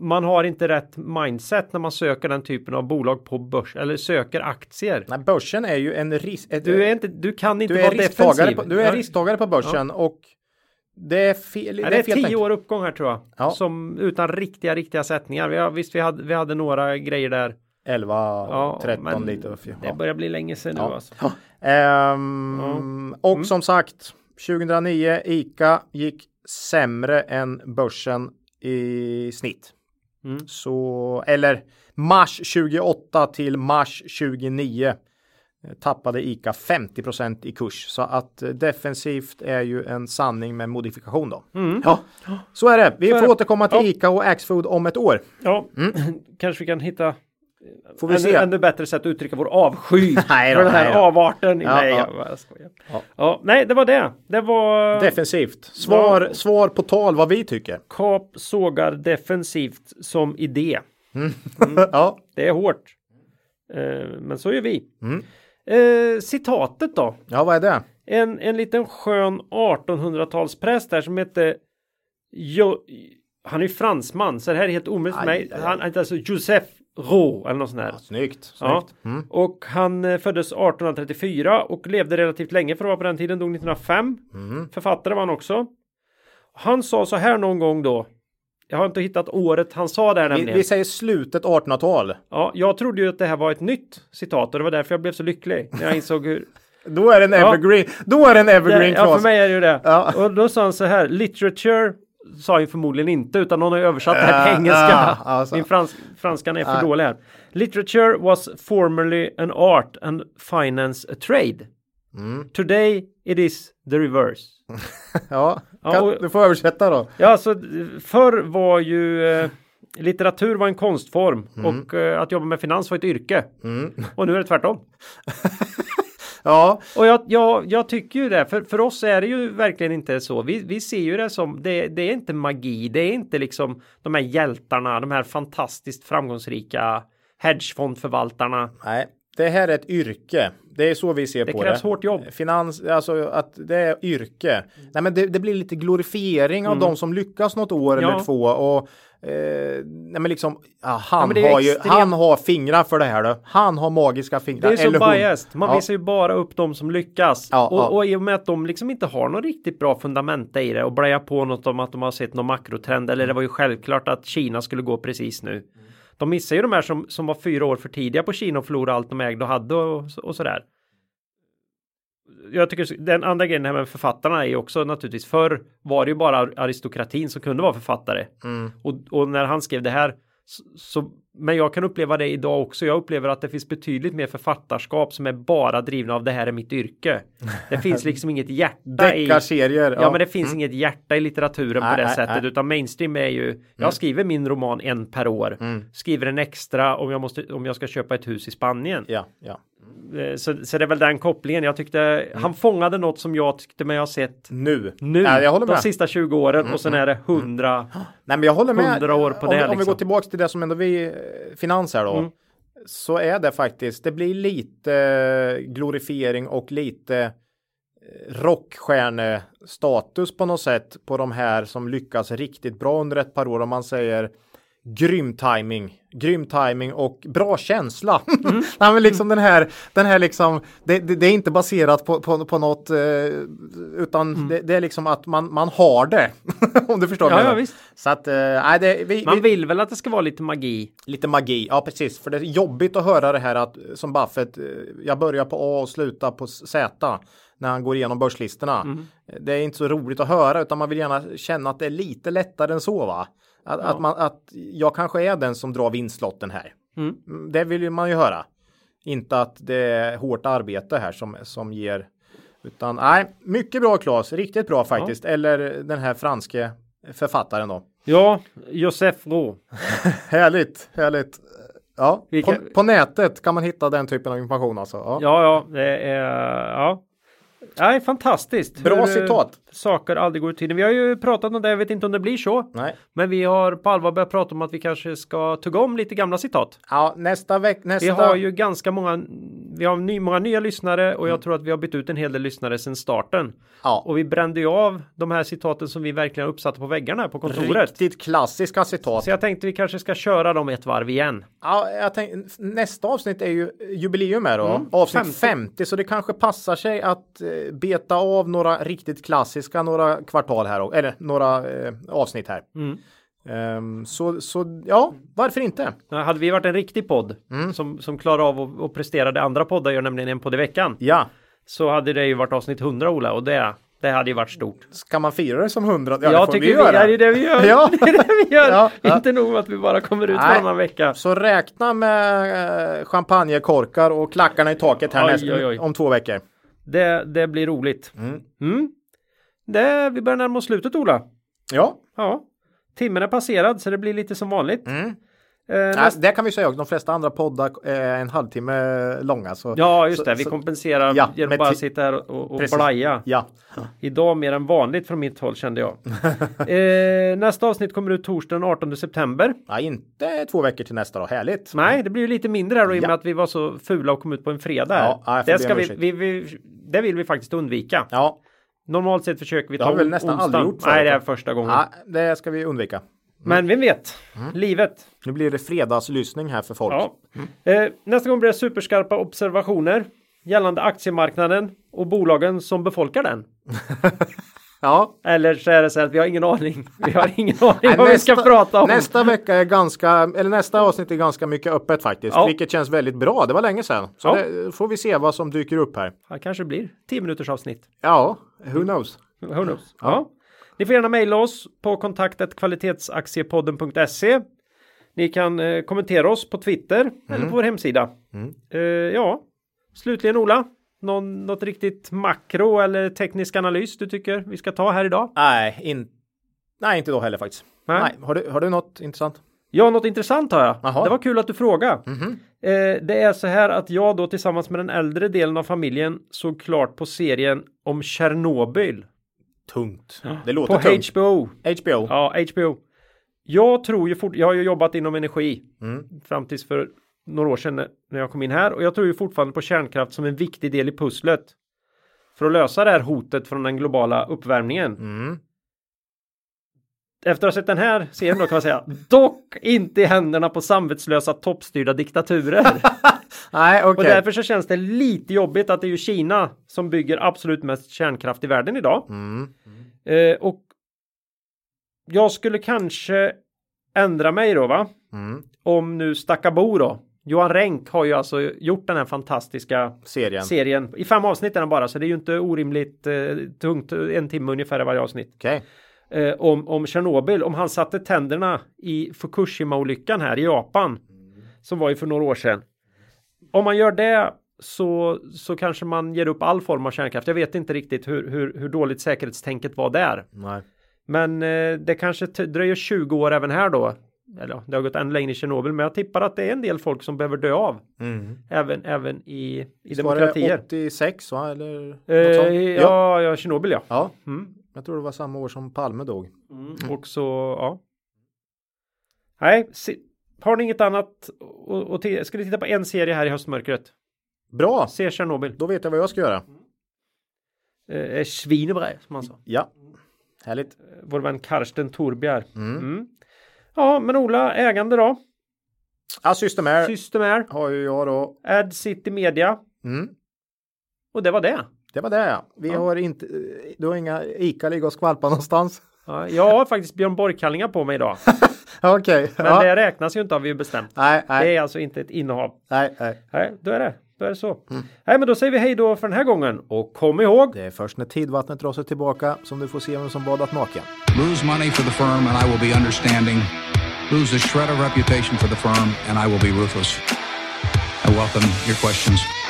man har inte rätt mindset när man söker den typen av bolag på börs eller söker aktier. Nej, börsen är ju en risk... Du, är inte, du kan inte du är vara risktagare defensiv. på, du är Ja. risktagare på börsen och det är fel. Ja, det är fel tio tänkt. år uppgång här tror jag. Ja. Som utan riktiga, riktiga sättningar. Vi har, visst, vi hade, vi hade några grejer där. 11, Ja, 13 men lite. Ja. Det börjar bli länge sedan Ja. nu alltså. Ehm, Och Mm. som sagt, 2009 ICA gick sämre än börsen i snitt. Mm. Så, eller mars 28 till mars 29 eh, tappade ICA 50% i kurs. Så att eh, defensivt är ju en sanning med modifikation då. Ja, så är det. Vi Mm. Så får det. återkomma till Ja. ICA och Axfood om ett år. Ja, kanske vi kan hitta Får vi ännu, se. ännu bättre sätt att uttrycka vår avsky Nej då, för den här nej då. avarten. Ja, nej, ja. jag skojar. Ja. Ja. nej, det var det. Det var Defensivt. Svar, svar på tal vad vi tycker. kap sågar defensivt som idé. ja. Det är hårt. Eh, men så gör vi. Mm. Eh, citatet då? ja, vad är det? En, en liten skön 1800-talspräst där som hette jo, Han är fransman så det här är helt omöjligt för mig. Han heter alltså Joseph Rau eller något sånt där. Snyggt. Ja. snyggt. Mm. Och han eh, föddes 1834 och levde relativt länge för att vara på den tiden, dog 1905. Mm. Författare var han också. Han sa så här någon gång då. Jag har inte hittat året han sa det här Vi, nämligen. vi säger slutet 1800-tal. Ja, jag trodde ju att det här var ett nytt citat och det var därför jag blev så lycklig när jag insåg hur Då är det en Ja. evergreen. Då är det en evergreen det, Ja, för mig är det ju det. Ja. Och då sa han så här, literature sa han förmodligen inte utan någon har översatt det här Ja, på engelska. ja, alltså. Min frans, franskan är för Nej. dålig här. Literature was formerly an art and finance a trade. Mm. Today it is the reverse. Ja, Ja, kan, och- du får översätta då. Ja, alltså förr var ju eh, litteratur var en konstform Mm. och eh, att jobba med finans var ett yrke. Och nu är det tvärtom. Ja, Och jag, jag, jag tycker ju det, för, för oss är det ju verkligen inte så. Vi, vi ser ju det som, det, det är inte magi, det är inte liksom de här hjältarna, de här fantastiskt framgångsrika hedgefondförvaltarna. nej. Det här är ett yrke. Det är så vi ser Det på krävs det. hårt jobb. Finans, alltså att det är yrke. Nej, men det, det blir lite glorifiering av de som lyckas något år Mm. Ja. eller två och eh, nej, men liksom ja, han men det är ju har ju, han har fingrar för det här då. Han har magiska fingrar. Det är så hon. biased. Man Ja. visar ju bara upp de som lyckas. Ja, och, ja. och i och med att de liksom inte har någon riktigt bra fundamenta i det och blöja på något om att de har sett någon makrotrend eller det var ju självklart att Kina skulle gå precis nu. De missar ju de här som, som var fyra år för tidiga på Kina och förlorade allt de ägde och hade och, och sådär. Jag tycker den andra grejen här med författarna är också naturligtvis förr var det ju bara aristokratin som kunde vara författare. Mm. Och, och när han skrev det här så, så Men jag kan uppleva det idag också. Jag upplever att det finns betydligt mer författarskap som är bara drivna av det här är mitt yrke. Det finns liksom inget hjärta i... Deckarserier. Ja, men det finns inget hjärta i litteraturen Nej, på det nej, sättet nej. utan mainstream är ju jag skriver min roman en per år. Skriver en extra om jag måste om jag ska köpa ett hus i Spanien. Ja, ja. Eh, Så, så det är väl den kopplingen. Jag tyckte han fångade något som jag tyckte mig ha sett Nu. nu Ja, jag håller de med. sista 20 åren och sen är det 100. Nej, men jag håller med. 100 år på om, det, Om vi liksom. går tillbaks till det som ändå vi finans här då. Mm. Så är det faktiskt, det blir lite eh, glorifiering och lite eh, rockstjärnestatus på något sätt på de här som lyckas riktigt bra under ett par år. Om man säger grym timing, grym timing och bra känsla. Mm. Nej, men liksom den här, den här liksom, det, det, det är inte baserat på, på, på något, eh, utan det, det är liksom att man, man har det. Om du förstår Mm. Ja, jag ja visst. Så att, eh, det, vi, Man vi, vill väl att det ska vara lite magi. lite magi, ja precis, för det är jobbigt att höra det här att som Buffett, eh, jag börjar på A och slutar på Z när han går igenom börslistorna. Mm. Det är inte så roligt att höra utan man vill gärna känna att det är lite lättare än så va. Att, att, man, att jag kanske är den som drar vinstlotten här. Mm. Mm, Det vill man ju höra. Inte att det är hårt arbete här som, som ger. Utan nej, mycket bra Claes, riktigt bra faktiskt. Eller den här franske författaren då. Ja, Josef Rå. Härligt, härligt. Ja, Vilka- på, på nätet kan man hitta den typen av information alltså. Ja. Ja, ja, det är ja. Nej, fantastiskt. Bra Hur, citat. Saker aldrig går ur tiden. Vi har ju pratat om det, jag vet inte om det blir så. Nej. Men vi har på allvar börjat prata om att vi kanske ska tugga om lite gamla citat. Ja, nästa vecka, Vi nästa. har ju ganska många, vi har ny, många nya lyssnare och jag tror att vi har bytt ut en hel del lyssnare sedan starten. ja, Och vi brände ju av de här citaten som vi verkligen har uppsatta på väggarna här på kontoret. riktigt klassiska citat. Så jag tänkte vi kanske ska köra dem ett varv igen. Ja, jag tänk, nästa avsnitt är ju jubileum här då. Mm, avsnitt 50. 50. så det kanske passar sig att eh, beta av några riktigt klassiska några kvartal här eller några eh, avsnitt här. Mm. Ehm, så, så ja, varför inte? Hade vi varit en riktig podd Mm. som, som klarar av att, prestera det andra poddar gör, nämligen en podd i veckan. Ja, Så hade det ju varit avsnitt 100 Ola och det, det hade ju varit stort. ska man fira det som 100? Ja, det jag får tycker vi vi, göra. ja, det är det vi gör. Ja. det är det vi gör. Ja. Inte nog att vi bara kommer ut Nej. varannan vecka. Så räkna med eh, champagnekorkar och klackarna i taket här Oj, nästa, oj, oj. om två veckor. Det, det blir roligt. Mm. Mm. Det, vi börjar närma oss slutet Ola. Ja, Ja. Timmen är passerad så det blir lite som vanligt. Mm. Eh, Nej, nästa- det kan vi säga också. De flesta andra poddar är en halvtimme långa. Så, Ja, just det. Vi så- kompenserar Ja, genom att bara sitta här och, och Precis. blaja. Ja, Idag mer än vanligt från mitt håll kände jag. eh, nästa avsnitt kommer ut torsdagen den 18 september. ja, inte två veckor till nästa då. Härligt. Nej, det blir ju lite mindre här då, i och med att vi var så fula och kom ut på en fredag. Ja, det, ska vi, vi, vi, det vill vi faktiskt undvika. Ja, Normalt sett försöker vi Det ta har vi väl nästan onsdagen. aldrig gjort förut, Nej, det är första gången. ja, det ska vi undvika. Men vem vet? Livet. Nu blir det fredagslyssning här för folk. Ja. Eh, nästa gång blir det superskarpa observationer gällande aktiemarknaden och bolagen som befolkar den. Ja. Eller så är det så här att vi har ingen aning. Vi har ingen aning Nej, vad vi ska prata om. nästa vecka är ganska, eller nästa avsnitt är ganska mycket öppet faktiskt. Ja. Vilket känns väldigt bra. Det var länge sedan. Så Ja. det får vi se vad som dyker upp här. Ja, kanske blir 10 minuters avsnitt. Ja, who knows? Who knows? Ja. Ni får gärna mejla oss på kontaktet kvalitetsaktiepodden.se. Ni kan eh, kommentera oss på Twitter eller på vår hemsida. Eh, ja, slutligen Ola. Någon, något riktigt makro eller teknisk analys du tycker vi ska ta här idag? Nej, in... Nej, inte då heller faktiskt. Nej. Nej. Har, du, har du något intressant? Ja, något intressant har jag. Jaha. Det var kul att du frågade. Eh, det är så här att jag då tillsammans med den äldre delen av familjen såg klart på serien om Tjernobyl. Tungt. Det låter På tungt. HBO. HBO. Ja, HBO. Jag tror ju fort, jag har ju jobbat inom energi Mm. fram tills för några år sedan när jag kom in här och jag tror ju fortfarande på kärnkraft som en viktig del i pusslet. För att lösa det här hotet från den globala uppvärmningen. Mm. Efter att ha sett den här serien då kan man säga dock inte i händerna på samvetslösa toppstyrda diktaturer. Nej, okej. Och därför så känns det lite jobbigt att det är ju Kina som bygger absolut mest kärnkraft i världen idag. Mm. Eh, och jag skulle kanske ändra mig då va? Mm. Om nu Stackabo då. Johan Renck har ju alltså gjort den här fantastiska Serien. serien. I fem avsnitt är den bara så det är ju inte orimligt eh, tungt. En timme ungefär i varje avsnitt. Okej. Eh, om, om Tjernobyl. Om han satte tänderna i Fukushima-olyckan här i Japan. Som var ju för några år sedan. Om man gör det så, så kanske man ger upp all form av kärnkraft. Jag vet inte riktigt hur, hur, hur dåligt säkerhetstänket var där. Nej. Men eh, det kanske dröjer 20 år även här då. Eller det har gått ännu längre i Tjernobyl, men jag tippar att det är en del folk som behöver dö av. Mm. Även, även i, i Så var det demokratier. 86 va? Eller Eh, ja, ja, Tjernobyl ja. ja. Mm. Jag tror det var samma år som Palme dog. Och så, ja. Nej, se, har ni inget annat? Och, och t- ska ni titta på en serie här i höstmörkret? Bra! Se Tjernobyl. Då vet jag vad jag ska göra. Eh, Svinebrä, som han sa. Ja. Härligt. Vår vän Karsten Torbjer. Mm. Ja, men Ola, ägande då? Ja, Systemair Systemair, har ju jag då. Ad City Media. Mm. Och det var det. Det var det ja. Vi Ja. har inte, du har inga ICA ligga och skvalpa någonstans? Ja, jag har faktiskt Björn Borg-kallingar på mig idag. Okej. Men Ja. det räknas ju inte har vi ju bestämt. Nej, nej, Det är alltså inte ett innehav. nej, nej. Nej, då är det. Då är det så. Nej, men då säger vi hej då för den här gången. Och kom ihåg. Det är först när tidvattnet drar sig tillbaka som du får se vem som badat naken. Lose money for the firm and I will be understanding. Lose a shred of reputation for the firm and I will be ruthless. I welcome your questions.